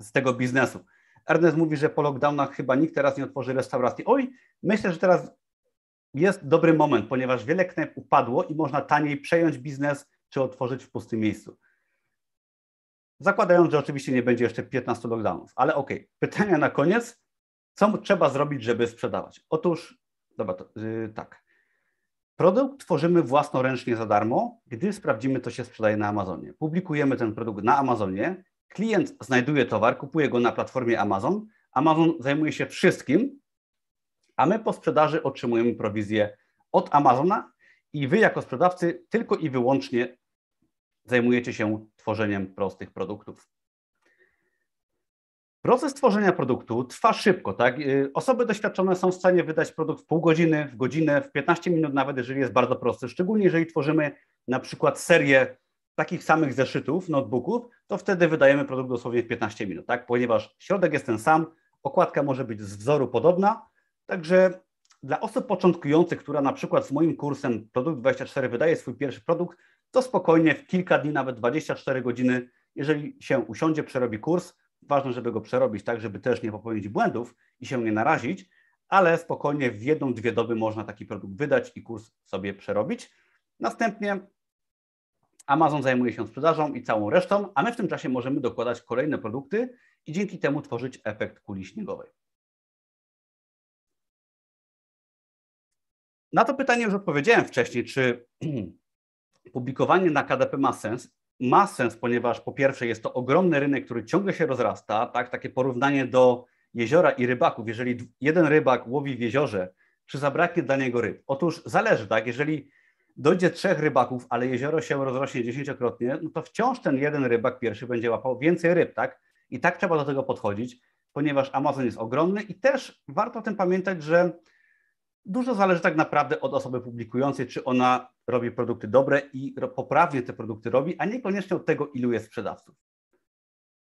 z tego biznesu. Ernest mówi, że po lockdownach chyba nikt teraz nie otworzy restauracji. Oj, myślę, że teraz jest dobry moment, ponieważ wiele knajp upadło i można taniej przejąć biznes czy otworzyć w pustym miejscu. Zakładając, że oczywiście nie będzie jeszcze 15 lockdownów, ale ok. Pytania na koniec. Co trzeba zrobić, żeby sprzedawać? Otóż, dobra, to, yy, tak. Produkt tworzymy własnoręcznie za darmo, gdy sprawdzimy, co się sprzedaje na Amazonie. Publikujemy ten produkt na Amazonie, klient znajduje towar, kupuje go na platformie Amazon, Amazon zajmuje się wszystkim, a my po sprzedaży otrzymujemy prowizję od Amazona i wy jako sprzedawcy tylko i wyłącznie zajmujecie się tworzeniem prostych produktów. Proces tworzenia produktu trwa szybko, tak? Y, osoby doświadczone są w stanie wydać produkt w pół godziny, w godzinę, w 15 minut nawet, jeżeli jest bardzo prosty. Szczególnie jeżeli tworzymy na przykład serię takich samych zeszytów, notebooków, to wtedy wydajemy produkt dosłownie w 15 minut, tak? Ponieważ środek jest ten sam, okładka może być z wzoru podobna, także dla osób początkujących, która na przykład z moim kursem Produkt 24 wydaje swój pierwszy produkt, to spokojnie w kilka dni, nawet 24 godziny, jeżeli się usiądzie, przerobi kurs, ważne, żeby go przerobić tak, żeby też nie popełnić błędów i się nie narazić, ale spokojnie w jedną, dwie doby można taki produkt wydać i kurs sobie przerobić. Następnie Amazon zajmuje się sprzedażą i całą resztą, a my w tym czasie możemy dokładać kolejne produkty i dzięki temu tworzyć efekt kuli śniegowej. Na to pytanie już odpowiedziałem wcześniej, czy publikowanie na KDP ma sens. Ma sens, ponieważ po pierwsze jest to ogromny rynek, który ciągle się rozrasta, tak? takie porównanie do jeziora i rybaków. Jeżeli jeden rybak łowi w jeziorze, czy zabraknie dla niego ryb? Otóż zależy, tak? Jeżeli dojdzie trzech rybaków, ale jezioro się rozrośnie dziesięciokrotnie, no to wciąż ten jeden rybak pierwszy będzie łapał więcej ryb, tak? I tak trzeba do tego podchodzić, ponieważ Amazon jest ogromny i też warto o tym pamiętać, że dużo zależy tak naprawdę od osoby publikującej, czy ona robi produkty dobre i poprawnie te produkty robi, a niekoniecznie od tego, ilu jest sprzedawców.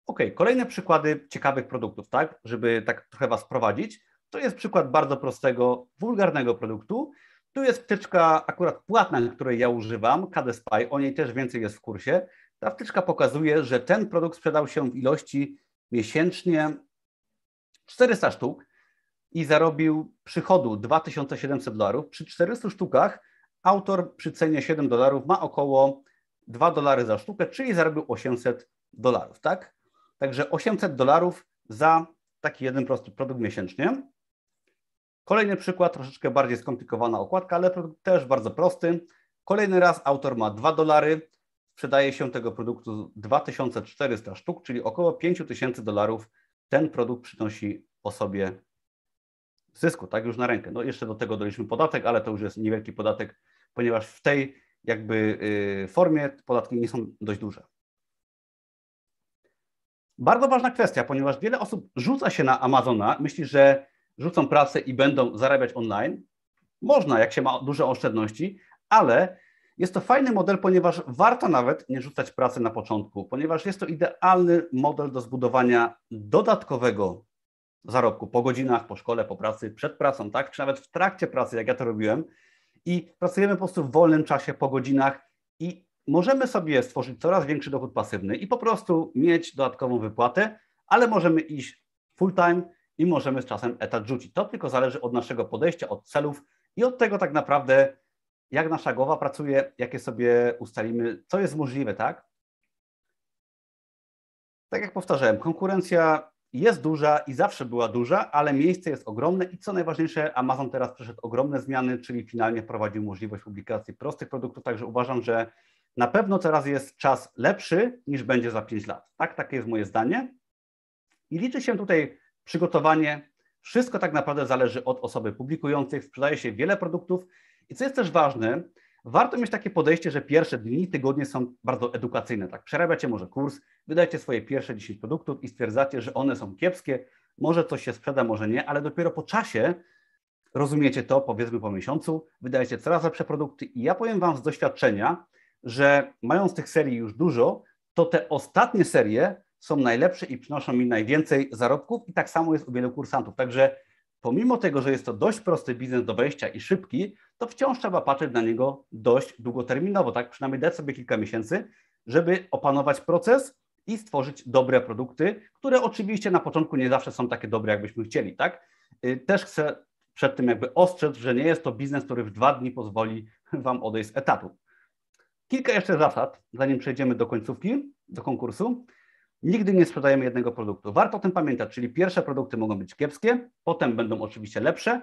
Ok, kolejne przykłady ciekawych produktów, tak, żeby tak trochę Was prowadzić. To jest przykład bardzo prostego, wulgarnego produktu, tu jest wtyczka akurat płatna, której ja używam, KD Spy, o niej też więcej jest w kursie. Ta wtyczka pokazuje, że ten produkt sprzedał się w ilości miesięcznie 400 sztuk i zarobił przychodu 2700 dolarów. Przy 400 sztukach autor przy cenie 7 dolarów ma około 2 dolary za sztukę, czyli zarobił 800 dolarów, tak? Także 800 dolarów za taki jeden prosty produkt miesięcznie. Kolejny przykład, troszeczkę bardziej skomplikowana okładka, ale produkt też bardzo prosty. Kolejny raz autor ma 2 dolary, sprzedaje się tego produktu 2400 sztuk, czyli około 5000 dolarów ten produkt przynosi osobie zysku, tak już na rękę. No jeszcze do tego doliczmy podatek, ale to już jest niewielki podatek, ponieważ w tej jakby y, formie podatki nie są dość duże. Bardzo ważna kwestia, ponieważ wiele osób rzuca się na Amazona, myśli, że rzucą pracę i będą zarabiać online. Można, jak się ma duże oszczędności, ale jest to fajny model, ponieważ warto nawet nie rzucać pracy na początku, ponieważ jest to idealny model do zbudowania dodatkowego zarobku po godzinach, po szkole, po pracy, przed pracą, tak? Czy nawet w trakcie pracy, jak ja to robiłem. I pracujemy po prostu w wolnym czasie, po godzinach i możemy sobie stworzyć coraz większy dochód pasywny i po prostu mieć dodatkową wypłatę, ale możemy iść full time i możemy z czasem etat rzucić. To tylko zależy od naszego podejścia, od celów i od tego tak naprawdę, jak nasza głowa pracuje, jakie sobie ustalimy, co jest możliwe, tak? Tak jak powtarzałem, konkurencja jest duża i zawsze była duża, ale miejsce jest ogromne i co najważniejsze, Amazon teraz przeszedł ogromne zmiany, czyli finalnie wprowadził możliwość publikacji prostych produktów, także uważam, że na pewno teraz jest czas lepszy niż będzie za 5 lat. Tak, takie jest moje zdanie. I liczy się tutaj przygotowanie, Wszystko tak naprawdę zależy od osoby publikującej, sprzedaje się wiele produktów. I co jest też ważne, warto mieć takie podejście, że pierwsze dni, tygodnie są bardzo edukacyjne. Tak, przerabiacie może kurs, wydajcie swoje pierwsze 10 produktów i stwierdzacie, że one są kiepskie, może coś się sprzeda, może nie, ale dopiero po czasie rozumiecie to, powiedzmy po miesiącu, wydajecie coraz lepsze produkty. I ja powiem Wam z doświadczenia, że mając tych serii już dużo, to te ostatnie serie są najlepsze i przynoszą mi najwięcej zarobków i tak samo jest u wielu kursantów. Także pomimo tego, że jest to dość prosty biznes do wejścia i szybki, to wciąż trzeba patrzeć na niego dość długoterminowo, tak? Przynajmniej dać sobie kilka miesięcy, żeby opanować proces i stworzyć dobre produkty, które oczywiście na początku nie zawsze są takie dobre, jakbyśmy chcieli, tak? Y, też chcę przed tym jakby ostrzec, że nie jest to biznes, który w dwa dni pozwoli Wam odejść z etatu. Kilka jeszcze zasad, zanim przejdziemy do końcówki, do konkursu. Nigdy nie sprzedajemy jednego produktu. Warto o tym pamiętać, czyli pierwsze produkty mogą być kiepskie, potem będą oczywiście lepsze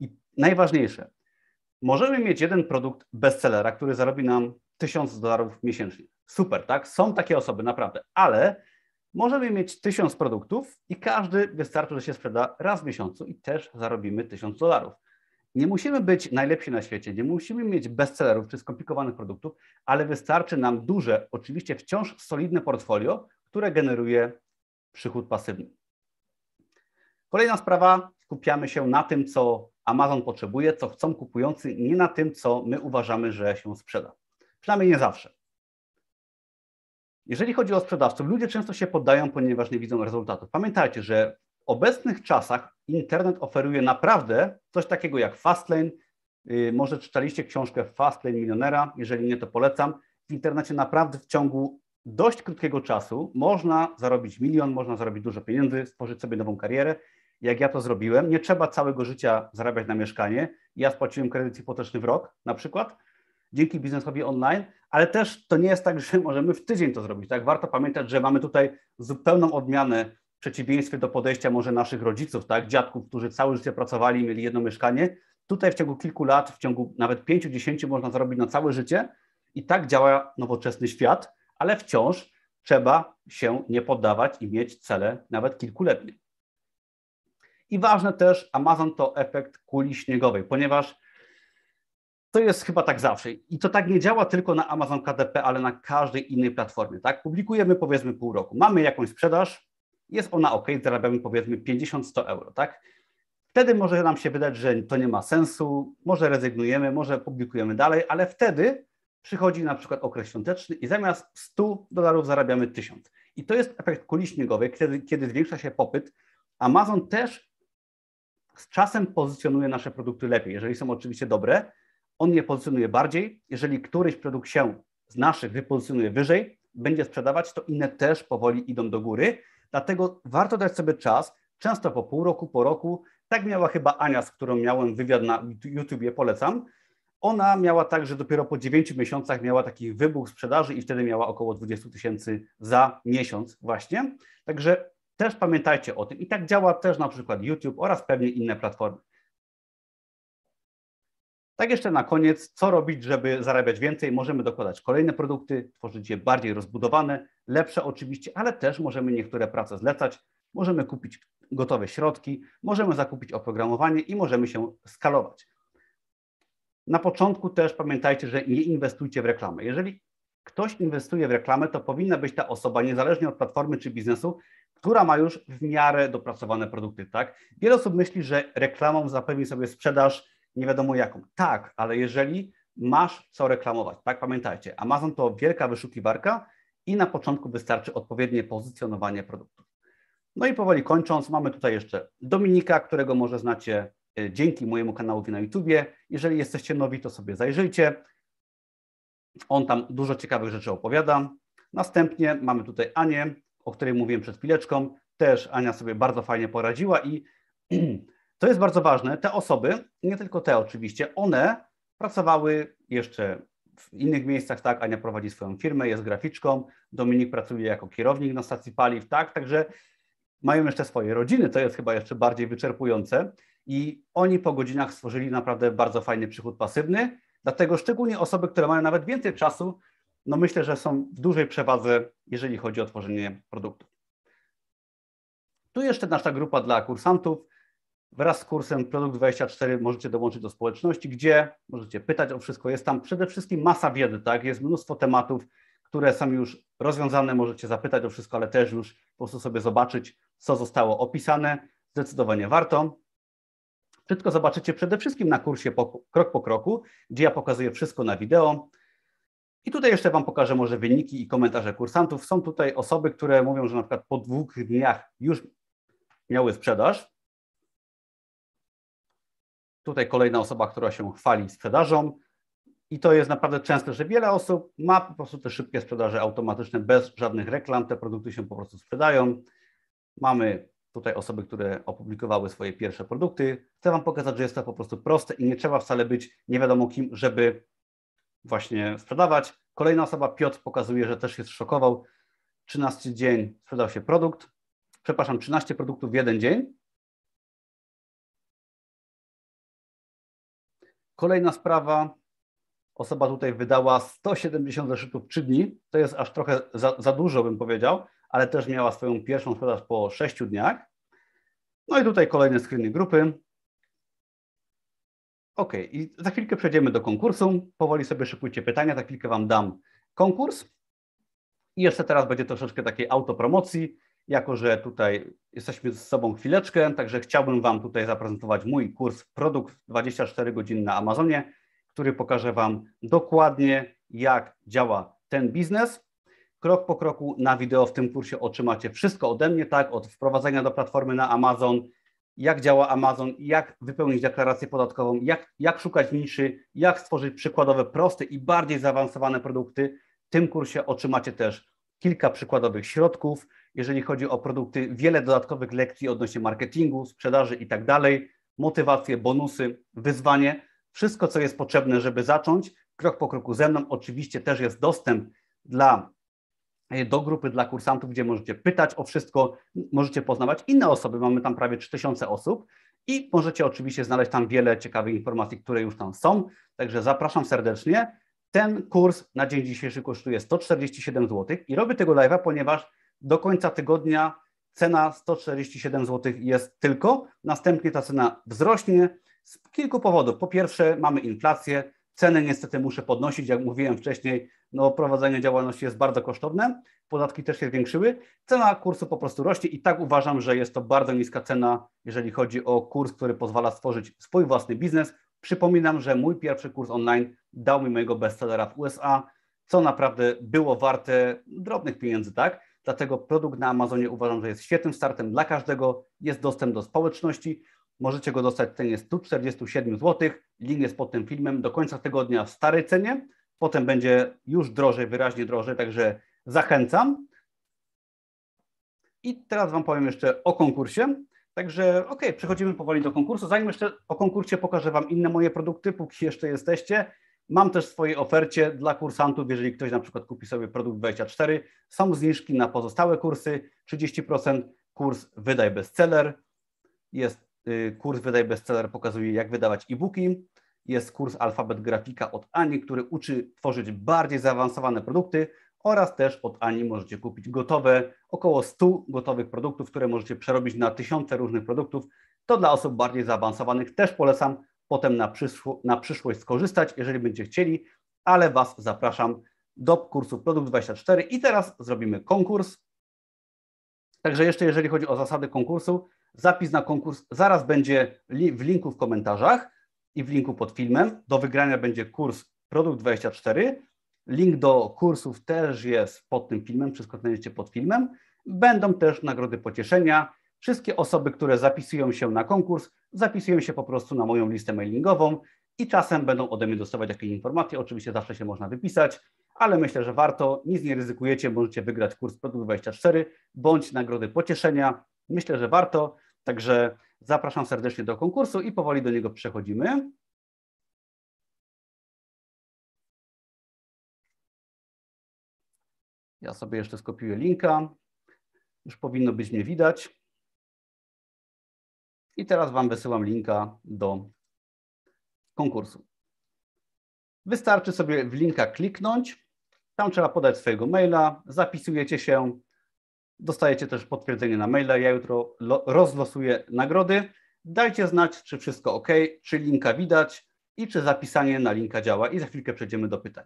i najważniejsze, możemy mieć jeden produkt bestsellera, który zarobi nam 1000 dolarów miesięcznie. Super, tak? Są takie osoby, naprawdę, ale możemy mieć 1000 produktów i każdy wystarczy, że się sprzeda raz w miesiącu i też zarobimy 1000 dolarów. Nie musimy być najlepsi na świecie, nie musimy mieć bestsellerów czy skomplikowanych produktów, ale wystarczy nam duże, oczywiście wciąż solidne portfolio, które generuje przychód pasywny. Kolejna sprawa, skupiamy się na tym, co Amazon potrzebuje, co chcą kupujący, nie na tym, co my uważamy, że się sprzeda. Przynajmniej nie zawsze. Jeżeli chodzi o sprzedawców, ludzie często się poddają, ponieważ nie widzą rezultatów. Pamiętajcie, że w obecnych czasach internet oferuje naprawdę coś takiego jak Fastlane. Y, może czytaliście książkę Fastlane Milionera, jeżeli nie, to polecam. W internecie naprawdę w ciągu dość krótkiego czasu można zarobić milion, można zarobić dużo pieniędzy, stworzyć sobie nową karierę. Jak ja to zrobiłem, nie trzeba całego życia zarabiać na mieszkanie. Ja spłaciłem kredyt hipoteczny w rok na przykład, dzięki biznesowi online, ale też to nie jest tak, że możemy w tydzień to zrobić. Tak? Warto pamiętać, że mamy tutaj zupełną odmianę w przeciwieństwie do podejścia może naszych rodziców, tak? dziadków, którzy całe życie pracowali mieli jedno mieszkanie. Tutaj w ciągu kilku lat, w ciągu nawet pięciu, dziesięciu można zarobić na całe życie i tak działa nowoczesny świat ale wciąż trzeba się nie poddawać i mieć cele nawet kilkuletnie. I ważne też, Amazon to efekt kuli śniegowej, ponieważ to jest chyba tak zawsze. I to tak nie działa tylko na Amazon KDP, ale na każdej innej platformie. Tak? Publikujemy powiedzmy pół roku, mamy jakąś sprzedaż, jest ona ok, zarabiamy powiedzmy 50-100 euro. Tak? Wtedy może nam się wydać, że to nie ma sensu, może rezygnujemy, może publikujemy dalej, ale wtedy przychodzi na przykład okres świąteczny i zamiast 100 dolarów zarabiamy 1000. I to jest efekt kuli śniegowej, kiedy, kiedy zwiększa się popyt. Amazon też z czasem pozycjonuje nasze produkty lepiej. Jeżeli są oczywiście dobre, on je pozycjonuje bardziej. Jeżeli któryś produkt się z naszych wypozycjonuje wyżej, będzie sprzedawać, to inne też powoli idą do góry. Dlatego warto dać sobie czas, często po pół roku, po roku. Tak miała chyba Ania, z którą miałem wywiad na YouTubie, polecam ona miała tak, że dopiero po 9 miesiącach miała taki wybuch sprzedaży i wtedy miała około 20 tysięcy za miesiąc właśnie. Także też pamiętajcie o tym. I tak działa też na przykład YouTube oraz pewnie inne platformy. Tak jeszcze na koniec, co robić, żeby zarabiać więcej? Możemy dokładać kolejne produkty, tworzyć je bardziej rozbudowane, lepsze oczywiście, ale też możemy niektóre prace zlecać, możemy kupić gotowe środki, możemy zakupić oprogramowanie i możemy się skalować. Na początku też pamiętajcie, że nie inwestujcie w reklamę. Jeżeli ktoś inwestuje w reklamę, to powinna być ta osoba, niezależnie od platformy czy biznesu, która ma już w miarę dopracowane produkty, tak? Wiele osób myśli, że reklamą zapewni sobie sprzedaż nie wiadomo jaką. Tak, ale jeżeli masz co reklamować, tak pamiętajcie, Amazon to wielka wyszukiwarka i na początku wystarczy odpowiednie pozycjonowanie produktów. No i powoli kończąc, mamy tutaj jeszcze Dominika, którego może znacie dzięki mojemu kanałowi na YouTubie. Jeżeli jesteście nowi, to sobie zajrzyjcie. On tam dużo ciekawych rzeczy opowiada. Następnie mamy tutaj Anię, o której mówiłem przed chwileczką. Też Ania sobie bardzo fajnie poradziła i to jest bardzo ważne. Te osoby, nie tylko te oczywiście, one pracowały jeszcze w innych miejscach, tak, Ania prowadzi swoją firmę, jest graficzką, Dominik pracuje jako kierownik na stacji paliw, tak, także mają jeszcze swoje rodziny, to jest chyba jeszcze bardziej wyczerpujące i oni po godzinach stworzyli naprawdę bardzo fajny przychód pasywny. Dlatego szczególnie osoby, które mają nawet więcej czasu, no myślę, że są w dużej przewadze, jeżeli chodzi o tworzenie produktów. Tu jeszcze nasza grupa dla kursantów. Wraz z kursem Produkt 24 możecie dołączyć do społeczności, gdzie możecie pytać o wszystko. Jest tam przede wszystkim masa wiedzy, tak? Jest mnóstwo tematów, które są już rozwiązane, możecie zapytać o wszystko, ale też już po prostu sobie zobaczyć, co zostało opisane. Zdecydowanie warto. Wszystko zobaczycie przede wszystkim na kursie po, krok po kroku, gdzie ja pokazuję wszystko na wideo. I tutaj jeszcze Wam pokażę może wyniki i komentarze kursantów. Są tutaj osoby, które mówią, że na przykład po dwóch dniach już miały sprzedaż. Tutaj kolejna osoba, która się chwali sprzedażą. I to jest naprawdę częste, że wiele osób ma po prostu te szybkie sprzedaże automatyczne bez żadnych reklam. Te produkty się po prostu sprzedają. Mamy tutaj osoby, które opublikowały swoje pierwsze produkty. Chcę Wam pokazać, że jest to po prostu proste i nie trzeba wcale być nie wiadomo kim, żeby właśnie sprzedawać. Kolejna osoba, Piotr, pokazuje, że też się szokował. 13 dzień sprzedał się produkt. Przepraszam, 13 produktów w jeden dzień. Kolejna sprawa. Osoba tutaj wydała 170 zeszytów w 3 dni. To jest aż trochę za, za dużo, bym powiedział, ale też miała swoją pierwszą sprzedaż po 6 dniach. No i tutaj kolejne screeny grupy. Ok, i za chwilkę przejdziemy do konkursu. Powoli sobie szykujcie pytania, za chwilkę Wam dam konkurs. I jeszcze teraz będzie troszeczkę takiej autopromocji, jako że tutaj jesteśmy z sobą chwileczkę, także chciałbym Wam tutaj zaprezentować mój kurs Produkt 24 godziny na Amazonie, który pokaże Wam dokładnie, jak działa ten biznes. Krok po kroku na wideo w tym kursie otrzymacie wszystko ode mnie, tak, od wprowadzenia do platformy na Amazon, jak działa Amazon, jak wypełnić deklarację podatkową, jak, jak szukać niszy, jak stworzyć przykładowe, proste i bardziej zaawansowane produkty. W tym kursie otrzymacie też kilka przykładowych środków, jeżeli chodzi o produkty, wiele dodatkowych lekcji odnośnie marketingu, sprzedaży i tak dalej, motywacje, bonusy, wyzwanie, wszystko, co jest potrzebne, żeby zacząć. Krok po kroku ze mną. Oczywiście też jest dostęp dla do grupy dla kursantów, gdzie możecie pytać o wszystko, możecie poznawać inne osoby. Mamy tam prawie 3000 osób i możecie oczywiście znaleźć tam wiele ciekawych informacji, które już tam są. Także zapraszam serdecznie. Ten kurs na dzień dzisiejszy kosztuje 147 zł i robię tego live'a, ponieważ do końca tygodnia cena 147 zł jest tylko. Następnie ta cena wzrośnie z kilku powodów. Po pierwsze, mamy inflację, ceny niestety muszę podnosić, jak mówiłem wcześniej, no, prowadzenie działalności jest bardzo kosztowne, podatki też się zwiększyły, cena kursu po prostu rośnie i tak uważam, że jest to bardzo niska cena, jeżeli chodzi o kurs, który pozwala stworzyć swój własny biznes. Przypominam, że mój pierwszy kurs online dał mi mojego bestsellera w USA, co naprawdę było warte drobnych pieniędzy, tak? Dlatego produkt na Amazonie uważam, że jest świetnym startem dla każdego. Jest dostęp do społeczności. Możecie go dostać w cenie 147 zł. Link jest pod tym filmem do końca tygodnia w starej cenie potem będzie już drożej, wyraźnie drożej, także zachęcam. I teraz Wam powiem jeszcze o konkursie. Także ok, przechodzimy powoli do konkursu. Zanim jeszcze o konkursie pokażę Wam inne moje produkty, póki jeszcze jesteście. Mam też w swojej ofercie dla kursantów, jeżeli ktoś na przykład kupi sobie produkt 24, są zniżki na pozostałe kursy, 30% kurs Wydaj Bestseller, jest kurs Wydaj Bestseller, pokazuje jak wydawać e-booki, jest kurs Alfabet Grafika od Ani, który uczy tworzyć bardziej zaawansowane produkty oraz też od Ani możecie kupić gotowe, około 100 gotowych produktów, które możecie przerobić na tysiące różnych produktów. To dla osób bardziej zaawansowanych też polecam potem na, przyszło, na przyszłość skorzystać, jeżeli będziecie chcieli, ale Was zapraszam do kursu Produkt 24 i teraz zrobimy konkurs. Także jeszcze jeżeli chodzi o zasady konkursu, zapis na konkurs zaraz będzie w linku w komentarzach i w linku pod filmem. Do wygrania będzie kurs Produkt 24. Link do kursów też jest pod tym filmem, wszystko znajdziecie pod filmem. Będą też nagrody pocieszenia. Wszystkie osoby, które zapisują się na konkurs, zapisują się po prostu na moją listę mailingową i czasem będą ode mnie dostawać jakieś informacje. Oczywiście zawsze się można wypisać, ale myślę, że warto, nic nie ryzykujecie, możecie wygrać kurs Produkt 24 bądź nagrody pocieszenia. Myślę, że warto, także Zapraszam serdecznie do konkursu i powoli do niego przechodzimy. Ja sobie jeszcze skopiuję linka. Już powinno być mnie widać. I teraz Wam wysyłam linka do konkursu. Wystarczy sobie w linka kliknąć. Tam trzeba podać swojego maila, zapisujecie się, Dostajecie też potwierdzenie na maila. Ja jutro rozlosuję nagrody. Dajcie znać, czy wszystko ok, czy linka widać i czy zapisanie na linka działa i za chwilkę przejdziemy do pytań.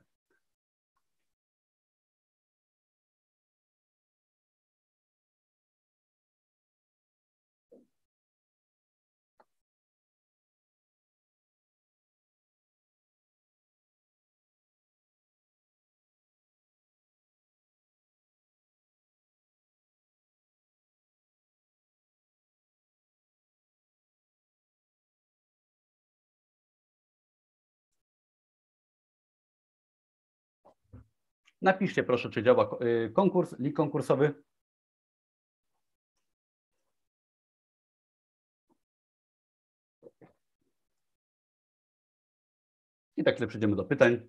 Napiszcie proszę, czy działa y, konkurs, link konkursowy. I tak przejdziemy do pytań.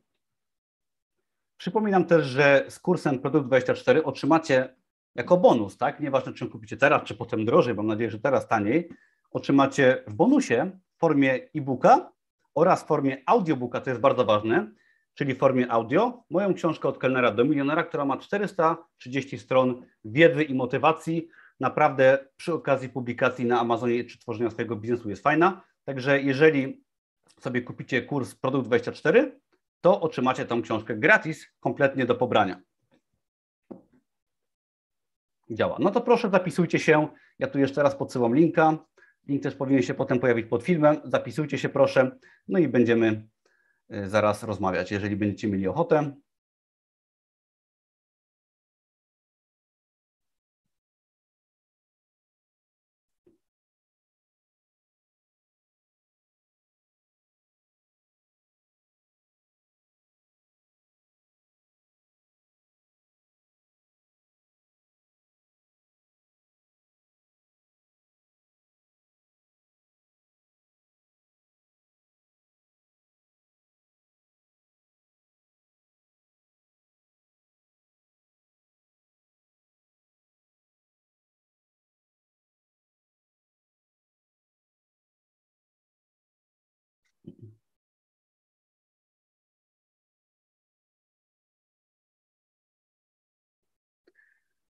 Przypominam też, że z kursem Produkt 24 otrzymacie jako bonus, tak? Nieważne, czym kupicie teraz, czy potem drożej, mam nadzieję, że teraz taniej, otrzymacie w bonusie w formie e-booka oraz w formie audiobooka, to jest bardzo ważne, czyli w formie audio, moją książkę od kelnera do milionera, która ma 430 stron wiedzy i motywacji. Naprawdę przy okazji publikacji na Amazonie czy tworzenia swojego biznesu jest fajna. Także jeżeli sobie kupicie kurs Produkt 24, to otrzymacie tą książkę gratis, kompletnie do pobrania. Działa. No to proszę zapisujcie się. Ja tu jeszcze raz podsyłam linka. Link też powinien się potem pojawić pod filmem. Zapisujcie się proszę. No i będziemy zaraz rozmawiać, jeżeli będziecie mieli ochotę.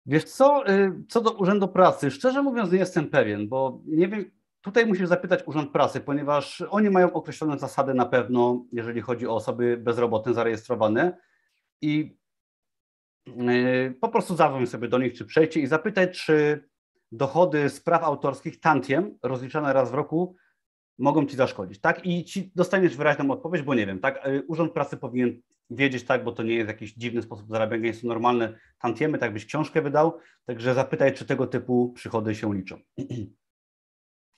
Wiesz co, y, co do Urzędu Pracy, szczerze mówiąc nie jestem pewien, bo nie wiem, tutaj musisz zapytać Urząd Pracy, ponieważ oni mają określone zasady na pewno, jeżeli chodzi o osoby bezrobotne zarejestrowane i y, po prostu zadzwoń sobie do nich, czy przejdzie i zapytaj, czy dochody z praw autorskich tantiem rozliczane raz w roku mogą ci zaszkodzić, tak? I ci dostaniesz wyraźną odpowiedź, bo nie wiem, tak? Y, Urząd Pracy powinien wiedzieć, tak, bo to nie jest jakiś dziwny sposób zarabiania, jest to normalne tantiemy, tak byś książkę wydał, także zapytaj, czy tego typu przychody się liczą.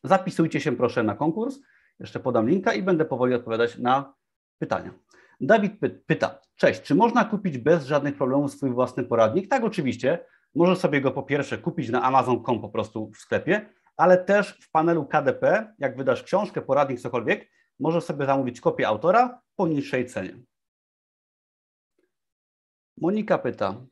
Zapisujcie się proszę na konkurs, jeszcze podam linka i będę powoli odpowiadać na pytania. Dawid pyta, cześć, czy można kupić bez żadnych problemów swój własny poradnik? Tak, oczywiście. Możesz sobie go po pierwsze kupić na Amazon.com po prostu w sklepie, ale też w panelu KDP, jak wydasz książkę, poradnik, cokolwiek, możesz sobie zamówić kopię autora po niższej cenie. Monika pyta,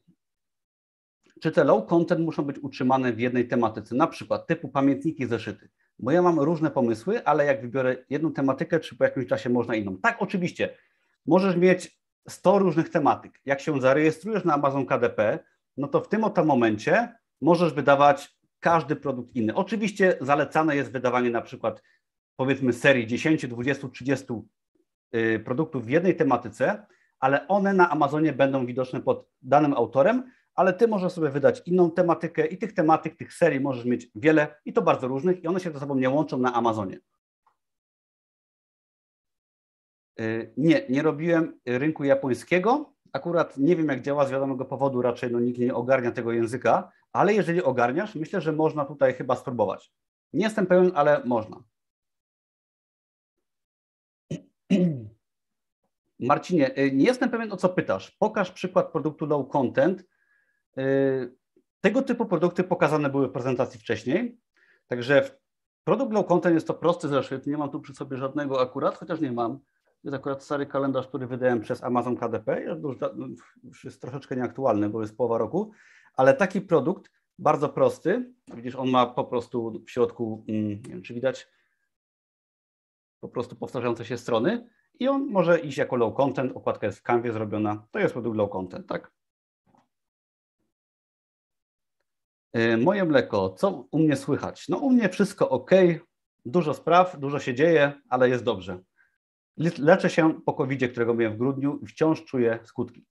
czy te low content muszą być utrzymane w jednej tematyce, na przykład typu pamiętniki, zeszyty? Bo ja mam różne pomysły, ale jak wybiorę jedną tematykę, czy po jakimś czasie można inną? Tak, oczywiście. Możesz mieć 100 różnych tematyk. Jak się zarejestrujesz na Amazon KDP, no to w tym oto momencie możesz wydawać każdy produkt inny. Oczywiście zalecane jest wydawanie na przykład powiedzmy serii 10, 20, 30 produktów w jednej tematyce, ale one na Amazonie będą widoczne pod danym autorem, ale ty możesz sobie wydać inną tematykę i tych tematyk, tych serii możesz mieć wiele i to bardzo różnych i one się ze sobą nie łączą na Amazonie. Y, nie, nie robiłem rynku japońskiego. Akurat nie wiem, jak działa z wiadomego powodu, raczej no, nikt nie ogarnia tego języka, ale jeżeli ogarniasz, myślę, że można tutaj chyba spróbować. Nie jestem pewien, ale można. Marcinie, y, nie jestem pewien, o co pytasz. Pokaż przykład produktu low content. Y, tego typu produkty pokazane były w prezentacji wcześniej. Także produkt low content jest to prosty zeszyt. Nie mam tu przy sobie żadnego akurat, chociaż nie mam. Jest akurat stary kalendarz, który wydałem przez Amazon KDP. Już jest troszeczkę nieaktualny, bo jest połowa roku, ale taki produkt bardzo prosty. Widzisz, on ma po prostu w środku, mm, nie wiem czy widać, po prostu powtarzające się strony i on może iść jako low content, okładka jest w Canvie zrobiona, to jest produkt low content, tak? Y, moje mleko, co u mnie słychać? No u mnie wszystko ok, Dużo spraw, dużo się dzieje, ale jest dobrze. Leczę się po covid którego miałem w grudniu i wciąż czuję skutki.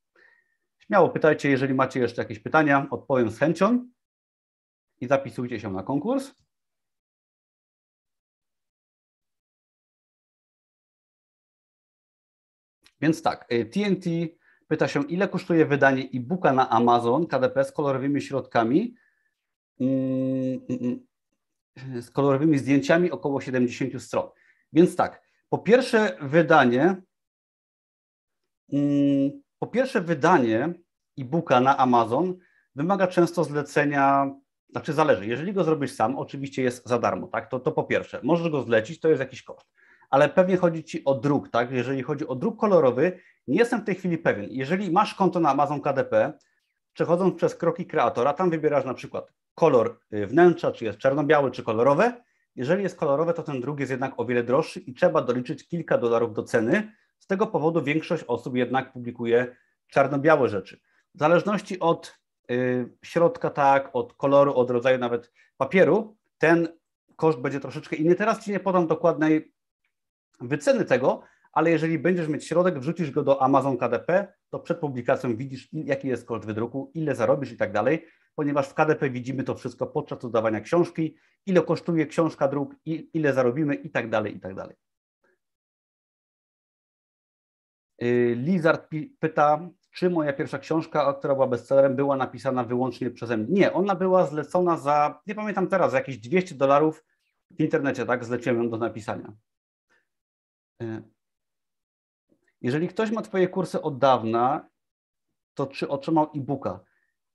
Śmiało pytajcie, jeżeli macie jeszcze jakieś pytania, odpowiem z chęcią i zapisujcie się na konkurs. Więc tak, TNT y, pyta się, ile kosztuje wydanie e-booka na Amazon KDP z kolorowymi środkami, mm, mm, mm, z kolorowymi zdjęciami około 70 stron. Więc tak, po pierwsze wydanie, po pierwsze wydanie e-booka na Amazon wymaga często zlecenia, znaczy zależy, jeżeli go zrobisz sam, oczywiście jest za darmo, tak, to, to po pierwsze, możesz go zlecić, to jest jakiś koszt ale pewnie chodzi Ci o druk, tak? Jeżeli chodzi o druk kolorowy, nie jestem w tej chwili pewien. Jeżeli masz konto na Amazon KDP, przechodząc przez kroki kreatora, tam wybierasz na przykład kolor y, wnętrza, czy jest czarno-biały, czy kolorowe. Jeżeli jest kolorowe, to ten druk jest jednak o wiele droższy i trzeba doliczyć kilka dolarów do ceny. Z tego powodu większość osób jednak publikuje czarno-białe rzeczy. W zależności od y, środka, tak, od koloru, od rodzaju nawet papieru, ten koszt będzie troszeczkę inny. Teraz Ci nie podam dokładnej wyceny tego, ale jeżeli będziesz mieć środek, wrzucisz go do Amazon KDP, to przed publikacją widzisz, jaki jest koszt wydruku, ile zarobisz i tak dalej, ponieważ w KDP widzimy to wszystko podczas oddawania książki, ile kosztuje książka, druk, ile zarobimy i tak dalej, i tak dalej. Y, Lizard pyta, czy moja pierwsza książka, która była bestsellerem, była napisana wyłącznie przeze mnie. Nie, ona była zlecona za, nie pamiętam teraz, za jakieś 200 dolarów w internecie, tak, zleciłem ją do napisania. Y, jeżeli ktoś ma Twoje kursy od dawna, to czy otrzymał e-booka?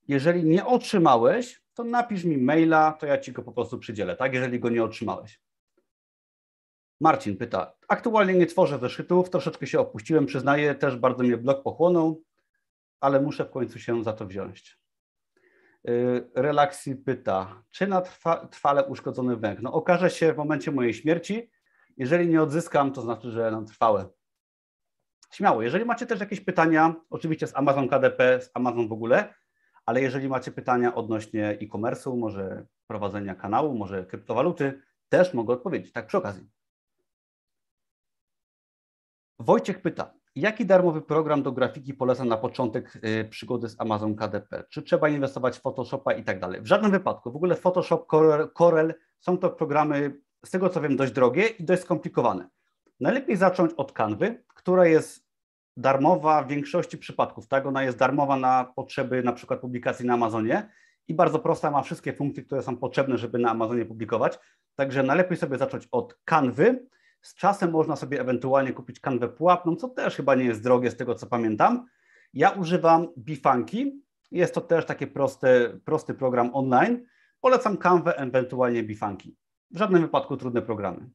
Jeżeli nie otrzymałeś, to napisz mi maila, to ja Ci go po prostu przydzielę, tak? Jeżeli go nie otrzymałeś. Marcin pyta, aktualnie nie tworzę zeszytów, troszeczkę się opuściłem, przyznaję, też bardzo mnie blog pochłonął, ale muszę w końcu się za to wziąć. Y, Relaksji pyta, czy na trwa, trwale uszkodzony węch? No okaże się w momencie mojej śmierci, jeżeli nie odzyskam, to znaczy, że nam trwałe. Śmiało. Jeżeli macie też jakieś pytania, oczywiście z Amazon KDP, z Amazon w ogóle, ale jeżeli macie pytania odnośnie e-commerce'u, może prowadzenia kanału, może kryptowaluty, też mogę odpowiedzieć, tak przy okazji. Wojciech pyta, jaki darmowy program do grafiki poleca na początek y, przygody z Amazon KDP? Czy trzeba inwestować w Photoshopa i tak dalej? W żadnym wypadku. W ogóle Photoshop, Corel są to programy z tego co wiem, dość drogie i dość skomplikowane. Najlepiej zacząć od kanwy, która jest darmowa w większości przypadków. Tak? Ona jest darmowa na potrzeby na przykład publikacji na Amazonie i bardzo prosta, ma wszystkie funkcje, które są potrzebne, żeby na Amazonie publikować. Także najlepiej sobie zacząć od kanwy. Z czasem można sobie ewentualnie kupić kanwę płatną, co też chyba nie jest drogie z tego co pamiętam. Ja używam Bifanki. Jest to też taki prosty, prosty program online. Polecam kanwę, ewentualnie Bifanki. W żadnym wypadku trudne programy.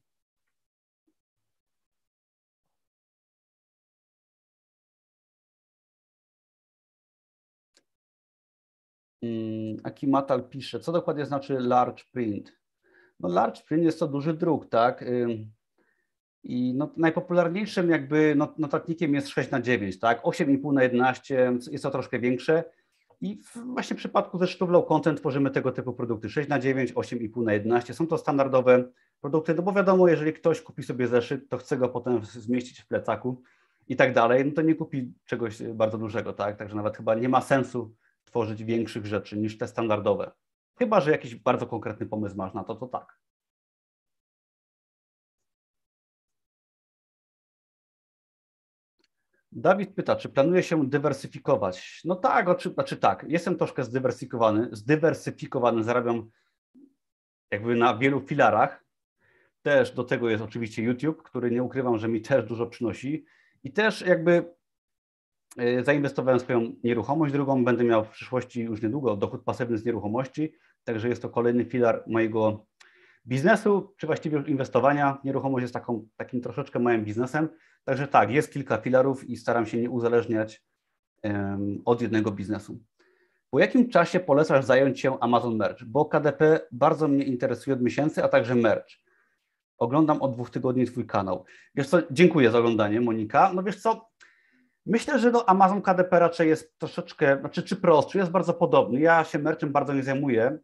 Hmm, Akimatal pisze, co dokładnie znaczy large print? No large print jest to duży druk, tak? I no, najpopularniejszym jakby notatnikiem jest 6 na 9, tak? 8,5 na 11 jest to troszkę większe. I właśnie w przypadku zeszytów low content tworzymy tego typu produkty 6 na 9, 8,5 na 11. Są to standardowe produkty, no bo wiadomo, jeżeli ktoś kupi sobie zeszyt, to chce go potem zmieścić w plecaku i tak dalej, no to nie kupi czegoś bardzo dużego, tak? Także nawet chyba nie ma sensu tworzyć większych rzeczy niż te standardowe. Chyba, że jakiś bardzo konkretny pomysł masz na to, to tak. Dawid pyta, czy planuje się dywersyfikować? No tak, oczy, znaczy tak, jestem troszkę zdywersyfikowany, zdywersyfikowany, zarabiam jakby na wielu filarach. Też do tego jest oczywiście YouTube, który nie ukrywam, że mi też dużo przynosi. I też jakby e, zainwestowałem swoją nieruchomość drugą, będę miał w przyszłości już niedługo dochód pasywny z nieruchomości, także jest to kolejny filar mojego biznesu, czy właściwie inwestowania. Nieruchomość jest taką, takim troszeczkę małym biznesem, Także tak, jest kilka filarów i staram się nie uzależniać od jednego biznesu. Po jakim czasie polecasz zająć się Amazon Merch? Bo KDP bardzo mnie interesuje od miesięcy, a także Merch. Oglądam od dwóch tygodni Twój kanał. Wiesz co, dziękuję za oglądanie, Monika. No wiesz co, Myślę, że do Amazon KDP raczej jest troszeczkę, znaczy czy prostszy, jest bardzo podobny. Ja się merczem bardzo nie zajmuję,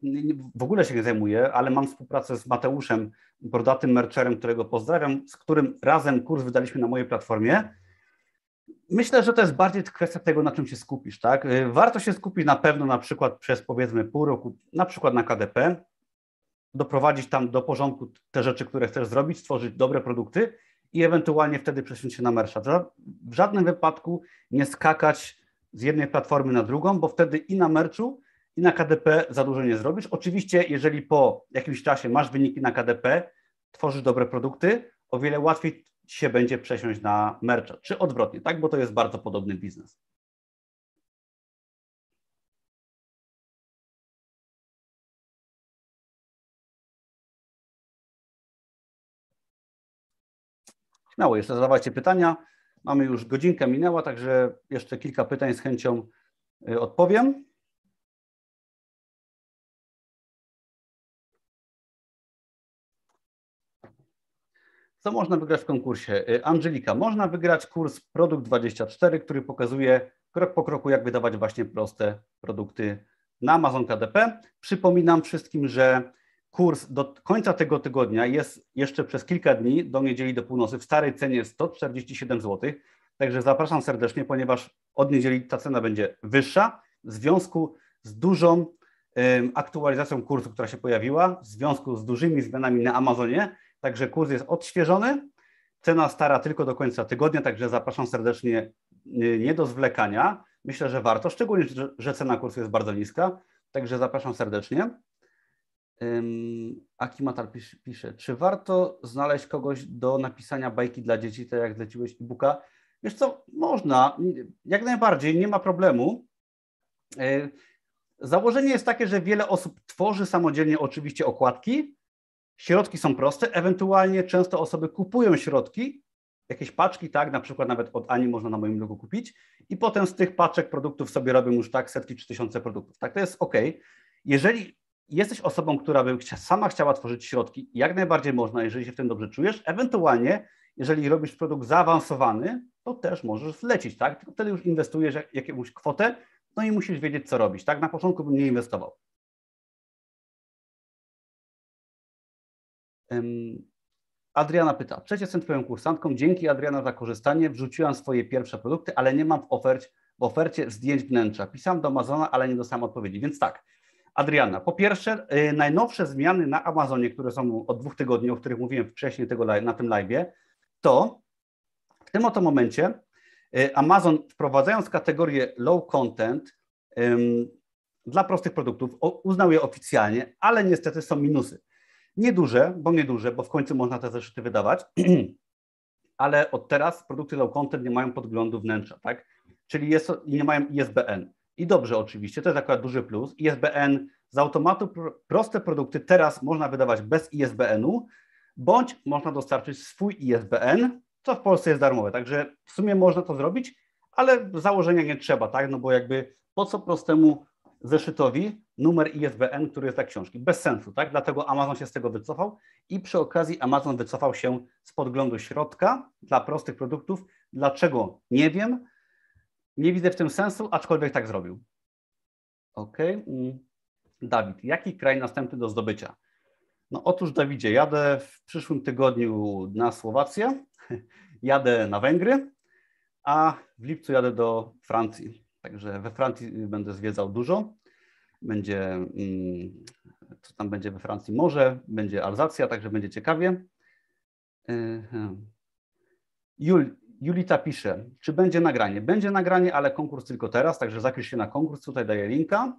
w ogóle się nie zajmuję, ale mam współpracę z Mateuszem, brodatym mercherem, którego pozdrawiam, z którym razem kurs wydaliśmy na mojej platformie. Myślę, że to jest bardziej kwestia tego, na czym się skupisz, tak? Warto się skupić na pewno na przykład przez powiedzmy pół roku, na przykład na KDP, doprowadzić tam do porządku te rzeczy, które chcesz zrobić, stworzyć dobre produkty i ewentualnie wtedy przesunąć się na Mersza. W żadnym wypadku nie skakać z jednej platformy na drugą, bo wtedy i na Merczu, i na KDP za dużo nie zrobisz. Oczywiście, jeżeli po jakimś czasie masz wyniki na KDP, tworzysz dobre produkty, o wiele łatwiej się będzie przesiąść na Mercza, czy odwrotnie, tak? Bo to jest bardzo podobny biznes. Śmiało, jeszcze zadawajcie pytania. Mamy już godzinkę minęła, także jeszcze kilka pytań z chęcią y, odpowiem. Co można wygrać w konkursie? Y, Angelika, można wygrać kurs Produkt 24, który pokazuje krok po kroku, jak wydawać właśnie proste produkty na Amazon KDP. Przypominam wszystkim, że kurs do końca tego tygodnia jest jeszcze przez kilka dni, do niedzieli do północy, w starej cenie 147 zł. Także zapraszam serdecznie, ponieważ od niedzieli ta cena będzie wyższa w związku z dużą aktualizacją kursu, która się pojawiła, w związku z dużymi zmianami na Amazonie. Także kurs jest odświeżony. Cena stara tylko do końca tygodnia, także zapraszam serdecznie y, nie do zwlekania. Myślę, że warto, szczególnie, że cena kursu jest bardzo niska. Także zapraszam serdecznie. Akimatal pisze, czy warto znaleźć kogoś do napisania bajki dla dzieci, tak jak zleciłeś e-booka? Wiesz co, można, jak najbardziej, nie ma problemu. E, założenie jest takie, że wiele osób tworzy samodzielnie oczywiście okładki, środki są proste, ewentualnie często osoby kupują środki, jakieś paczki, tak, na przykład nawet od Ani można na moim blogu kupić i potem z tych paczek produktów sobie robią już tak setki czy tysiące produktów. Tak, to jest ok. Jeżeli jesteś osobą, która by sama chciała tworzyć środki, jak najbardziej można, jeżeli się w tym dobrze czujesz. Ewentualnie, jeżeli robisz produkt zaawansowany, to też możesz zlecić, tak? Tylko wtedy już inwestujesz jakąś kwotę, no i musisz wiedzieć, co robić, tak? Na początku bym nie inwestował. Adriana pyta, przecież jestem Twoją kursantką, dzięki Adriana za korzystanie, wrzuciłam swoje pierwsze produkty, ale nie mam w, ofercie, w ofercie zdjęć wnętrza. Pisałam do Amazona, ale nie dostałam odpowiedzi, więc tak, Adriana, po pierwsze, y, najnowsze zmiany na Amazonie, które są od dwóch tygodni, o których mówiłem wcześniej tego, na tym live, to w tym oto momencie y, Amazon wprowadzając kategorię low content dla prostych produktów, uznał je oficjalnie, ale niestety są minusy. Nieduże, bo nieduże, bo w końcu można te zeszyty wydawać, ale od teraz produkty low content nie mają podglądu wnętrza, tak? Czyli jest, nie mają ISBN. I dobrze oczywiście, to jest akurat duży plus. ISBN z automatu proste produkty teraz można wydawać bez ISBN-u, bądź można dostarczyć swój ISBN, co w Polsce jest darmowe. Także w sumie można to zrobić, ale założenia nie trzeba, tak? No bo jakby po co prostemu zeszytowi numer ISBN, który jest dla książki? Bez sensu, tak? Dlatego Amazon się z tego wycofał i przy okazji Amazon wycofał się z podglądu środka dla prostych produktów. Dlaczego? Nie wiem nie widzę w tym sensu, aczkolwiek tak zrobił. Ok. Mm. Dawid, jaki kraj następny do zdobycia? No otóż Dawidzie, jadę w przyszłym tygodniu na Słowację, jadę na Węgry, a w lipcu jadę do Francji. Także we Francji będę zwiedzał dużo. Będzie, mm, co tam będzie we Francji? Morze, będzie Alzacja, także będzie ciekawie. Jul, Julita pisze, czy będzie nagranie? Będzie nagranie, ale konkurs tylko teraz, także zapisz się na konkurs, tutaj daję linka.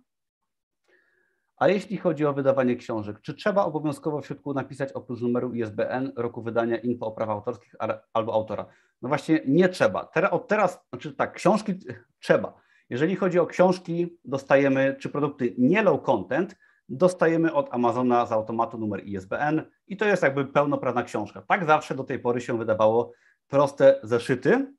A jeśli chodzi o wydawanie książek, czy trzeba obowiązkowo w środku napisać oprócz numeru ISBN, roku wydania, info o prawach autorskich albo autora? No właśnie nie trzeba. Teraz, od teraz, znaczy tak, książki trzeba. Jeżeli chodzi o książki, dostajemy, czy produkty nie low content, dostajemy od Amazona z automatu numer ISBN i to jest jakby pełnoprawna książka. Tak zawsze do tej pory się wydawało proste zeszyty.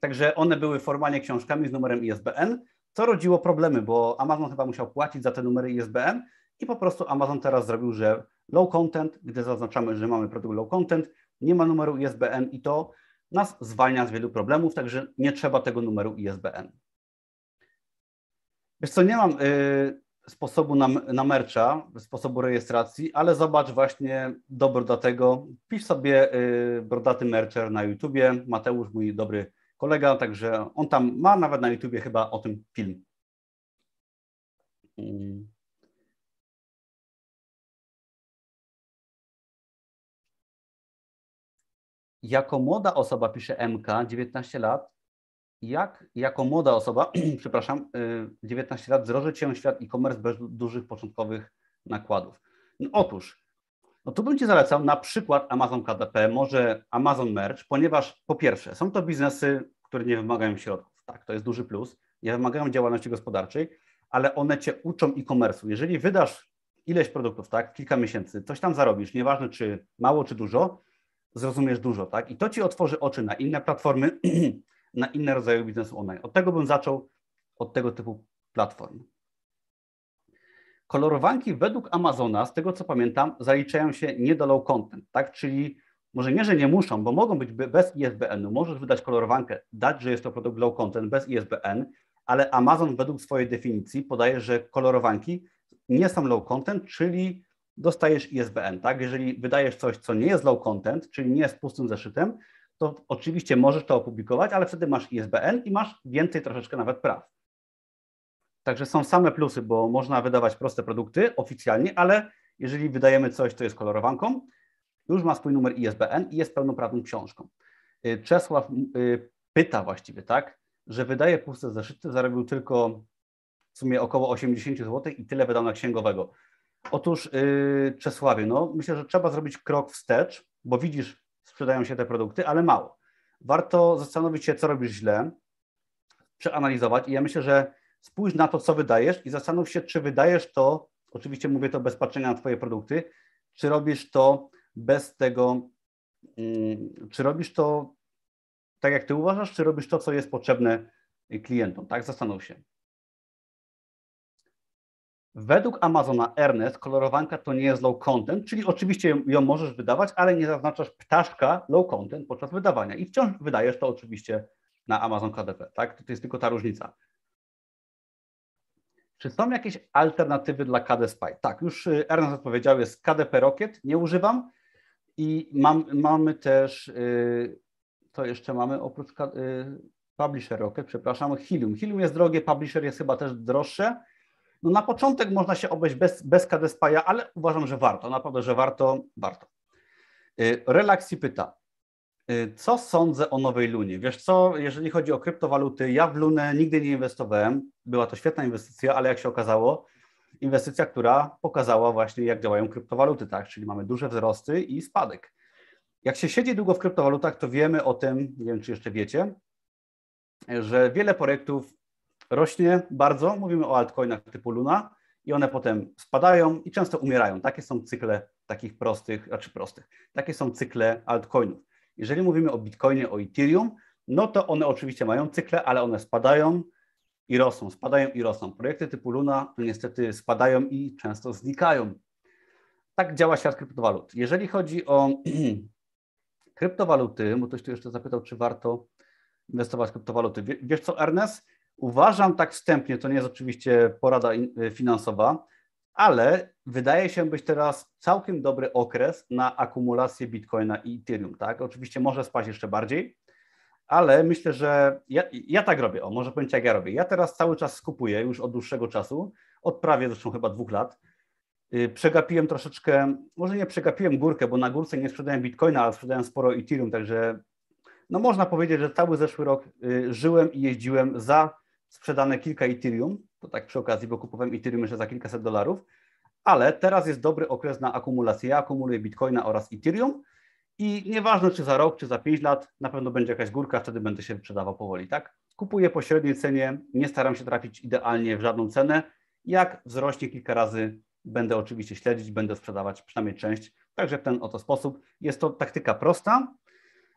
Także one były formalnie książkami z numerem ISBN, co rodziło problemy, bo Amazon chyba musiał płacić za te numery ISBN i po prostu Amazon teraz zrobił, że low content, gdy zaznaczamy, że mamy produkt low content, nie ma numeru ISBN i to nas zwalnia z wielu problemów, także nie trzeba tego numeru ISBN. Wiesz co, nie mam y, sposobu na, na mercha, sposobu rejestracji, ale zobacz właśnie do tego. Pisz sobie y, brodaty mercher na YouTubie, Mateusz, mój dobry kolega, także on tam ma nawet na YouTubie chyba o tym film. Jako młoda osoba, pisze MK, 19 lat, jak jako młoda osoba, przepraszam, 19 y, lat, wdrożyć się świat e-commerce bez dużych początkowych nakładów? No, otóż, no tu bym Ci zalecał na przykład Amazon KDP, może Amazon Merch, ponieważ po pierwsze, są to biznesy, które nie wymagają środków. Tak, to jest duży plus. Nie wymagają działalności gospodarczej, ale one Cię uczą e-commerce'u. Jeżeli wydasz ileś produktów, tak, kilka miesięcy, coś tam zarobisz, nieważne czy mało, czy dużo, zrozumiesz dużo, tak? I to Ci otworzy oczy na inne platformy, na inne rodzaje biznesu online. Od tego bym zaczął, od tego typu platform. Kolorowanki według Amazona, z tego co pamiętam, zaliczają się nie do low content, tak? Czyli może nie, że nie muszą, bo mogą być bez ISBN-u. Możesz wydać kolorowankę, dać, że jest to produkt low content bez ISBN, ale Amazon według swojej definicji podaje, że kolorowanki nie są low content, czyli dostajesz ISBN, tak? Jeżeli wydajesz coś, co nie jest low content, czyli nie jest pustym zeszytem, to oczywiście możesz to opublikować, ale wtedy masz ISBN i masz więcej troszeczkę nawet praw. Także są same plusy, bo można wydawać proste produkty oficjalnie, ale jeżeli wydajemy coś, co jest kolorowanką, już ma swój numer ISBN i jest pełnoprawną książką. Y, Czesław y, pyta właściwie, tak, że wydaje puste zeszyty, zarobił tylko w sumie około 80 zł i tyle wydał na księgowego. Otóż yy, Czesławie, no myślę, że trzeba zrobić krok wstecz, bo widzisz, sprzedają się te produkty, ale mało. Warto zastanowić się, co robisz źle, przeanalizować i ja myślę, że spójrz na to, co wydajesz i zastanów się, czy wydajesz to, oczywiście mówię to bez patrzenia na Twoje produkty, czy robisz to bez tego, yy, czy robisz to tak, jak Ty uważasz, czy robisz to, co jest potrzebne klientom, tak? Zastanów się. Według Amazona Ernest kolorowanka to nie jest low content, czyli oczywiście ją możesz wydawać, ale nie zaznaczasz ptaszka low content podczas wydawania i wciąż wydajesz to oczywiście na Amazon KDP, tak? To jest tylko ta różnica. Czy są jakieś alternatywy dla KD Spy? Tak, już y, Ernest odpowiedział, jest KDP Rocket, nie używam i mam, mamy też, y, to jeszcze mamy oprócz y, Publisher Rocket, przepraszam, Helium. Helium jest drogie, Publisher jest chyba też droższe, no na początek można się obejść bez, bez KDSPA, ale uważam, że warto, naprawdę, że warto, warto. Y, Relaxi pyta, y, co sądzę o nowej Lunie? Wiesz co, jeżeli chodzi o kryptowaluty, ja w Lunę nigdy nie inwestowałem, była to świetna inwestycja, ale jak się okazało, inwestycja, która pokazała właśnie, jak działają kryptowaluty, tak, czyli mamy duże wzrosty i spadek. Jak się siedzi długo w kryptowalutach, to wiemy o tym, nie wiem, czy jeszcze wiecie, że wiele projektów rośnie bardzo, mówimy o altcoinach typu Luna i one potem spadają i często umierają. Takie są cykle takich prostych, znaczy prostych, takie są cykle altcoinów. Jeżeli mówimy o Bitcoinie, o Ethereum, no to one oczywiście mają cykle, ale one spadają i rosną, spadają i rosną. Projekty typu Luna to niestety spadają i często znikają. Tak działa świat kryptowalut. Jeżeli chodzi o kryptowaluty, bo ktoś tu jeszcze zapytał, czy warto inwestować w kryptowaluty. Wiesz co, Ernest? Uważam tak wstępnie, to nie jest oczywiście porada y, finansowa, ale wydaje się być teraz całkiem dobry okres na akumulację Bitcoina i Ethereum. Tak? Oczywiście może spaść jeszcze bardziej, ale myślę, że ja, ja tak robię. O, może powiem jak ja robię. Ja teraz cały czas skupuję już od dłuższego czasu, od prawie zresztą chyba dwóch lat. Y, przegapiłem troszeczkę, może nie przegapiłem górkę, bo na górce nie sprzedałem Bitcoina, ale sprzedałem sporo Ethereum, także no można powiedzieć, że cały zeszły rok y, żyłem i jeździłem za sprzedane kilka Ethereum, to tak przy okazji, bo kupowałem Ethereum jeszcze za kilkaset dolarów, ale teraz jest dobry okres na akumulację. Ja akumuluję Bitcoina oraz Ethereum i nieważne czy za rok, czy za pięć lat, na pewno będzie jakaś górka, wtedy będę się sprzedawał powoli, tak? Kupuję po średniej cenie, nie staram się trafić idealnie w żadną cenę. Jak wzrośnie kilka razy, będę oczywiście śledzić, będę sprzedawać przynajmniej część. Także w ten oto sposób. Jest to taktyka prosta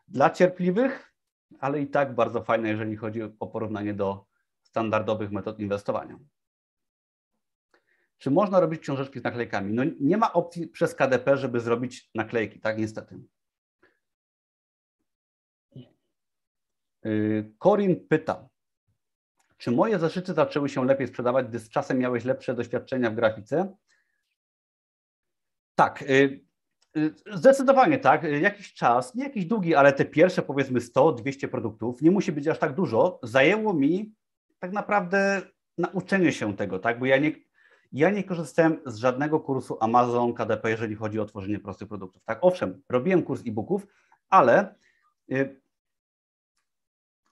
dla cierpliwych, ale i tak bardzo fajna, jeżeli chodzi o porównanie do standardowych metod inwestowania. Czy można robić książeczki z naklejkami? No nie ma opcji przez KDP, żeby zrobić naklejki, tak niestety. Korin y, pyta, czy moje zeszyty zaczęły się lepiej sprzedawać, gdy z czasem miałeś lepsze doświadczenia w grafice? Tak, y, y, zdecydowanie tak. Jakiś czas, nie jakiś długi, ale te pierwsze powiedzmy 100-200 produktów, nie musi być aż tak dużo, zajęło mi tak naprawdę nauczenie się tego, tak? Bo ja nie, ja nie korzystałem z żadnego kursu Amazon KDP, jeżeli chodzi o tworzenie prostych produktów. Tak, owszem, robiłem kurs e-booków, ale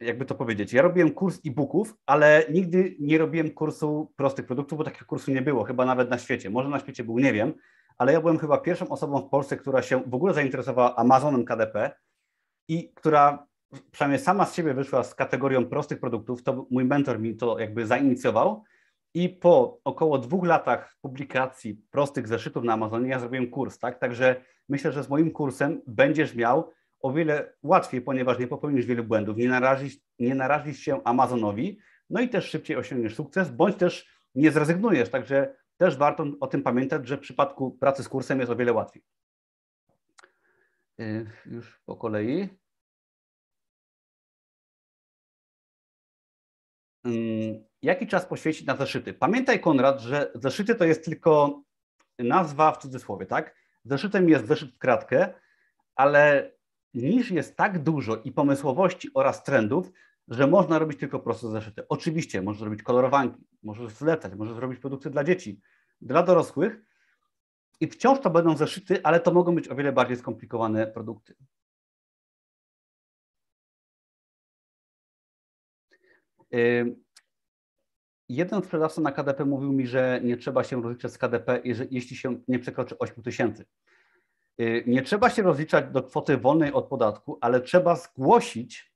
jakby to powiedzieć, ja robiłem kurs e-booków, ale nigdy nie robiłem kursu prostych produktów, bo takiego kursu nie było, chyba nawet na świecie. Może na świecie był, nie wiem, ale ja byłem chyba pierwszą osobą w Polsce, która się w ogóle zainteresowała Amazonem KDP i która przynajmniej sama z siebie wyszła z kategorią prostych produktów, to mój mentor mi to jakby zainicjował i po około dwóch latach publikacji prostych zeszytów na Amazonie ja zrobiłem kurs, tak? Także myślę, że z moim kursem będziesz miał o wiele łatwiej, ponieważ nie popełnisz wielu błędów, nie narazisz, nie narazisz się Amazonowi, no i też szybciej osiągniesz sukces, bądź też nie zrezygnujesz. Także też warto o tym pamiętać, że w przypadku pracy z kursem jest o wiele łatwiej. Y, już po kolei. Jaki czas poświęcić na zeszyty? Pamiętaj, Konrad, że zeszyty to jest tylko nazwa w cudzysłowie, tak? Zeszytem jest zeszyt w kratkę, ale niż jest tak dużo i pomysłowości oraz trendów, że można robić tylko proste zeszyty. Oczywiście, możesz zrobić kolorowanki, możesz zlecać, możesz zrobić produkty dla dzieci, dla dorosłych i wciąż to będą zeszyty, ale to mogą być o wiele bardziej skomplikowane produkty. Jeden sprzedawca na KDP mówił mi, że nie trzeba się rozliczać z KDP, jeśli się nie przekroczy 8 tysięcy. Y, nie trzeba się rozliczać do kwoty wolnej od podatku, ale trzeba zgłosić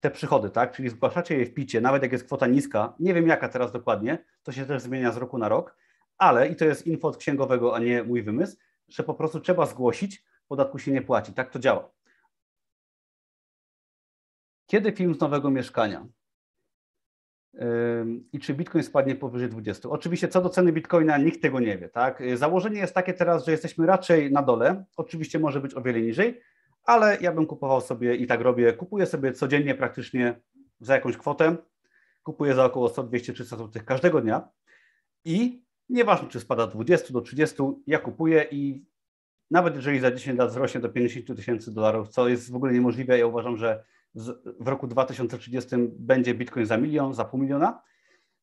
te przychody, tak? Czyli zgłaszacie je w picie, nawet jak jest kwota niska, nie wiem jaka teraz dokładnie, to się też zmienia z roku na rok, ale i to jest info od księgowego, a nie mój wymysł, że po prostu trzeba zgłosić, podatku się nie płaci. Tak to działa. Kiedy film z nowego mieszkania? I czy Bitcoin spadnie powyżej 20. Oczywiście co do ceny Bitcoina nikt tego nie wie. Tak? Założenie jest takie teraz, że jesteśmy raczej na dole. Oczywiście może być o wiele niżej, ale ja bym kupował sobie i tak robię. Kupuję sobie codziennie praktycznie za jakąś kwotę. Kupuję za około 100, 200, 300 zł każdego dnia i nieważne czy spada 20 do 30, ja kupuję i nawet jeżeli za 10 lat wzrośnie do 50 tysięcy dolarów, co jest w ogóle niemożliwe, ja uważam, że w roku 2030 będzie Bitcoin za milion, za pół miliona,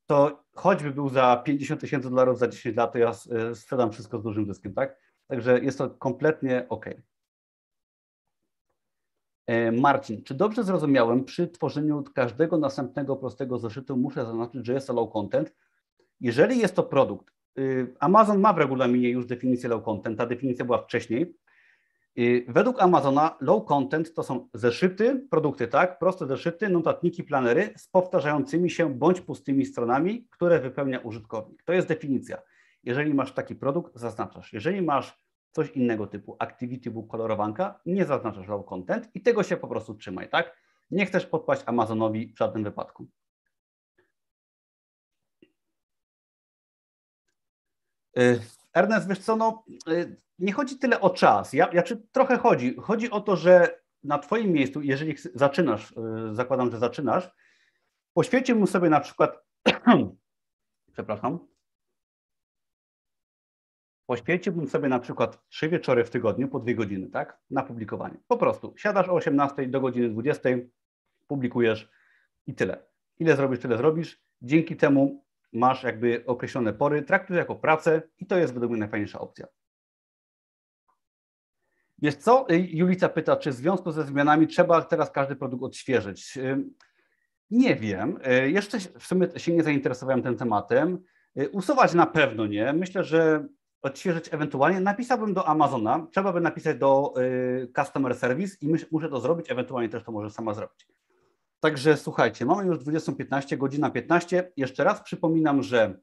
to choćby był za 50 tysięcy dolarów za 10 lat, to ja e, sprzedam wszystko z dużym zyskiem, tak? Także jest to kompletnie ok. E, Marcin, czy dobrze zrozumiałem, przy tworzeniu każdego następnego prostego zeszytu muszę zaznaczyć, że jest to low content? Jeżeli jest to produkt, y, Amazon ma w regulaminie już definicję low content, ta definicja była wcześniej, Według Amazona low content to są zeszyty, produkty, tak, proste zeszyty, notatniki, planery z powtarzającymi się bądź pustymi stronami, które wypełnia użytkownik. To jest definicja. Jeżeli masz taki produkt, zaznaczasz. Jeżeli masz coś innego typu activity book, kolorowanka, nie zaznaczasz low content i tego się po prostu trzymaj, tak? Nie chcesz podpaść Amazonowi w żadnym wypadku. Ernest, wiesz co, no, y, nie chodzi tyle o czas. Ja, ja czy trochę chodzi. Chodzi o to, że na Twoim miejscu, jeżeli zaczynasz, y, zakładam, że zaczynasz, poświęciłbym sobie na przykład, przepraszam, poświęciłbym sobie na przykład trzy wieczory w tygodniu po dwie godziny, tak, na publikowanie. Po prostu siadasz o 18 do godziny 20, publikujesz i tyle. Ile zrobisz, tyle zrobisz. Dzięki temu masz jakby określone pory, traktuj jako pracę i to jest według mnie najfajniejsza opcja. Wiesz co, y, Julica pyta, czy w związku ze zmianami trzeba teraz każdy produkt odświeżyć? Y, nie wiem, y, jeszcze w sumie się nie zainteresowałem tym tematem. Usuwać na pewno nie. Myślę, że odświeżyć ewentualnie. Napisałbym do Amazona, trzeba by napisać do Customer Service i muszę to zrobić, ewentualnie też to może sama zrobić. Także słuchajcie, mamy już 20.15, godzina 15. Jeszcze raz przypominam, że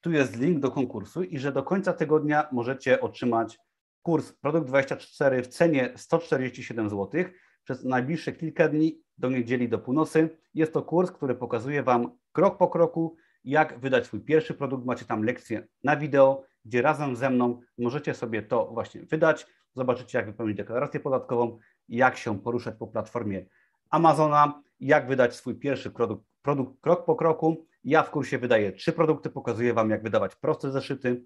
tu jest link do konkursu i że do końca tygodnia możecie otrzymać kurs Produkt 24 w cenie 147 zł przez najbliższe kilka dni do niedzieli do północy. Jest to kurs, który pokazuje Wam krok po kroku, jak wydać swój pierwszy produkt. Macie tam lekcję na wideo, gdzie razem ze mną możecie sobie to właśnie wydać. Zobaczycie, jak wypełnić deklarację podatkową, jak się poruszać po platformie Amazona jak wydać swój pierwszy produkt, produkt krok po kroku. Ja w kursie wydaję trzy produkty, pokazuję Wam, jak wydawać proste zeszyty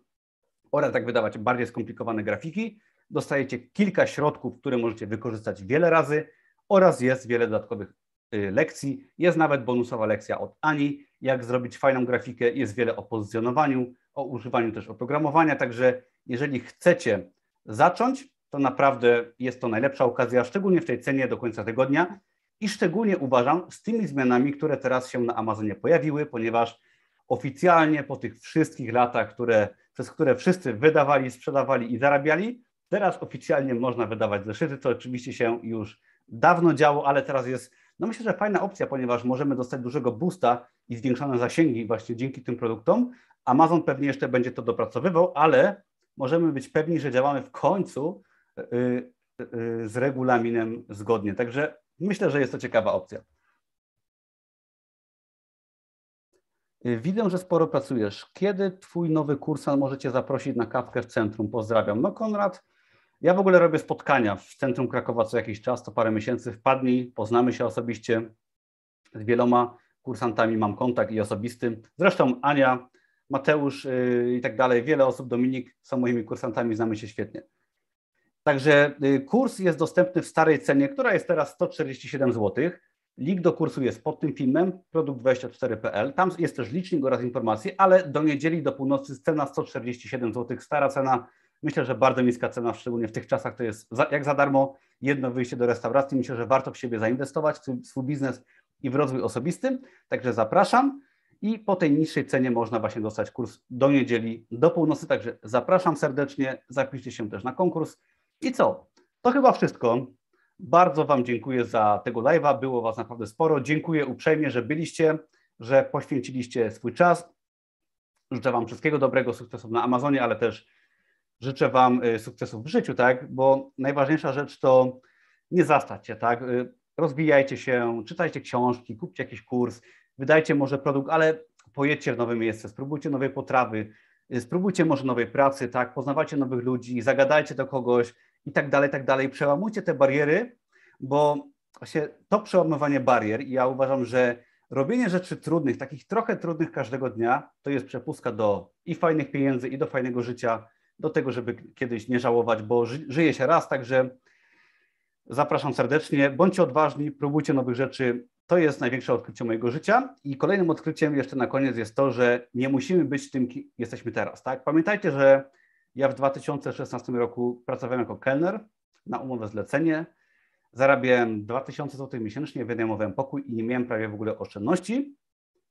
oraz jak wydawać bardziej skomplikowane grafiki. Dostajecie kilka środków, które możecie wykorzystać wiele razy oraz jest wiele dodatkowych y, lekcji. Jest nawet bonusowa lekcja od Ani, jak zrobić fajną grafikę. Jest wiele o pozycjonowaniu, o używaniu też oprogramowania. Także jeżeli chcecie zacząć, to naprawdę jest to najlepsza okazja, szczególnie w tej cenie do końca tygodnia. I szczególnie uważam z tymi zmianami, które teraz się na Amazonie pojawiły, ponieważ oficjalnie po tych wszystkich latach, które, przez które wszyscy wydawali, sprzedawali i zarabiali, teraz oficjalnie można wydawać zeszyty, co oczywiście się już dawno działo, ale teraz jest, no myślę, że fajna opcja, ponieważ możemy dostać dużego boosta i zwiększone zasięgi właśnie dzięki tym produktom. Amazon pewnie jeszcze będzie to dopracowywał, ale możemy być pewni, że działamy w końcu y, y, y, z regulaminem zgodnie. Także myślę, że jest to ciekawa opcja. Widzę, że sporo pracujesz. Kiedy Twój nowy kursant możecie zaprosić na kawkę w centrum? Pozdrawiam. No Konrad, ja w ogóle robię spotkania w centrum Krakowa co jakiś czas, to parę miesięcy. Wpadnij, poznamy się osobiście z wieloma kursantami, mam kontakt i osobisty. Zresztą Ania, Mateusz yy, i tak dalej, wiele osób, Dominik są moimi kursantami, znamy się świetnie. Także yy, kurs jest dostępny w starej cenie, która jest teraz 147 zł. Link do kursu jest pod tym filmem, produkt24.pl. Tam jest też licznik oraz informacje, ale do niedzieli, do północy cena 147 zł, stara cena Myślę, że bardzo niska cena, szczególnie w tych czasach, to jest jak za darmo jedno wyjście do restauracji. Myślę, że warto w siebie zainwestować, w swój biznes i w rozwój osobisty. Także zapraszam i po tej niższej cenie można właśnie dostać kurs do niedzieli, do północy. Także zapraszam serdecznie, zapiszcie się też na konkurs. I co? To chyba wszystko. Bardzo Wam dziękuję za tego live'a. Było Was naprawdę sporo. Dziękuję uprzejmie, że byliście, że poświęciliście swój czas. Życzę Wam wszystkiego dobrego, sukcesów na Amazonie, ale też życzę Wam y, sukcesów w życiu, tak? Bo najważniejsza rzecz to nie zastać się, tak? Y, rozwijajcie się, czytajcie książki, kupcie jakiś kurs, wydajcie może produkt, ale pojedźcie w nowe miejsce, spróbujcie nowej potrawy, y, spróbujcie może nowej pracy, tak? Poznawajcie nowych ludzi, zagadajcie do kogoś i tak dalej, tak dalej. Przełamujcie te bariery, bo właśnie to przełamywanie barier, ja uważam, że robienie rzeczy trudnych, takich trochę trudnych każdego dnia, to jest przepustka do i fajnych pieniędzy, i do fajnego życia, do tego, żeby kiedyś nie żałować, bo ży, żyje się raz, także zapraszam serdecznie. Bądźcie odważni, próbujcie nowych rzeczy. To jest największe odkrycie mojego życia. I kolejnym odkryciem jeszcze na koniec jest to, że nie musimy być tym, kim jesteśmy teraz. Tak? Pamiętajcie, że ja w 2016 roku pracowałem jako kelner na umowę zlecenie. Zarabiałem 2000 zł miesięcznie, wynajmowałem pokój i nie miałem prawie w ogóle oszczędności.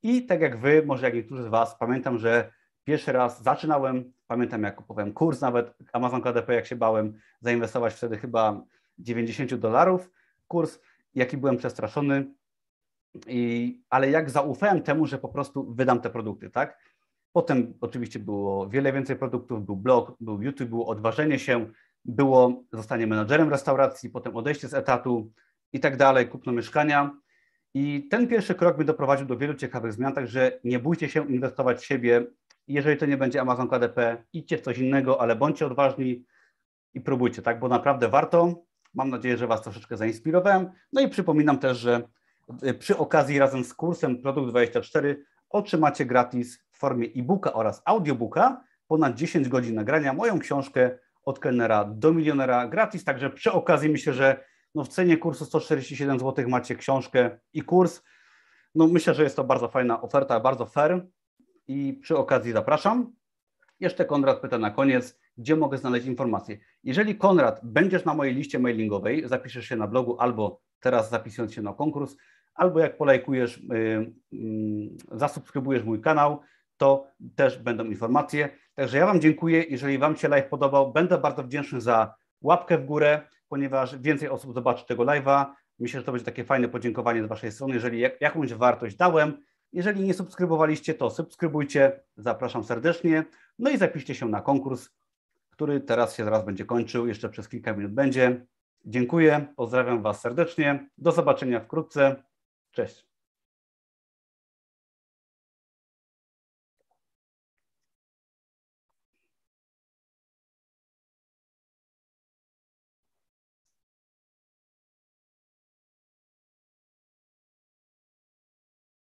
I tak jak wy, może jak niektórzy z was, pamiętam, że Pierwszy raz zaczynałem, pamiętam jak kupowałem kurs nawet Amazon KDP, jak się bałem zainwestować wtedy chyba 90 dolarów kurs, jaki byłem przestraszony, I, ale jak zaufałem temu, że po prostu wydam te produkty, tak? Potem oczywiście było wiele więcej produktów, był blog, był YouTube, było odważenie się, było zostanie menadżerem restauracji, potem odejście z etatu i tak dalej, kupno mieszkania. I ten pierwszy krok by doprowadził do wielu ciekawych zmian, także nie bójcie się inwestować w siebie, jeżeli to nie będzie Amazon KDP, idźcie w coś innego, ale bądźcie odważni i próbujcie, tak? Bo naprawdę warto. Mam nadzieję, że Was troszeczkę zainspirowałem. No i przypominam też, że y, przy okazji razem z kursem Produkt 24 otrzymacie gratis w formie e-booka oraz audiobooka ponad 10 godzin nagrania moją książkę od kelnera do milionera gratis. Także przy okazji myślę, że no w cenie kursu 147 zł macie książkę i kurs. No myślę, że jest to bardzo fajna oferta, bardzo fair i przy okazji zapraszam. Jeszcze Konrad pyta na koniec, gdzie mogę znaleźć informacje. Jeżeli Konrad będziesz na mojej liście mailingowej, zapiszesz się na blogu albo teraz zapisując się na konkurs, albo jak polajkujesz, yy, yy, zasubskrybujesz mój kanał, to też będą informacje. Także ja Wam dziękuję. Jeżeli Wam się live podobał, będę bardzo wdzięczny za łapkę w górę, ponieważ więcej osób zobaczy tego live'a. Myślę, że to będzie takie fajne podziękowanie z Waszej strony. Jeżeli jakąś wartość dałem, jeżeli nie subskrybowaliście, to subskrybujcie. Zapraszam serdecznie. No i zapiszcie się na konkurs, który teraz się zaraz będzie kończył. Jeszcze przez kilka minut będzie. Dziękuję. Pozdrawiam Was serdecznie. Do zobaczenia wkrótce. Cześć.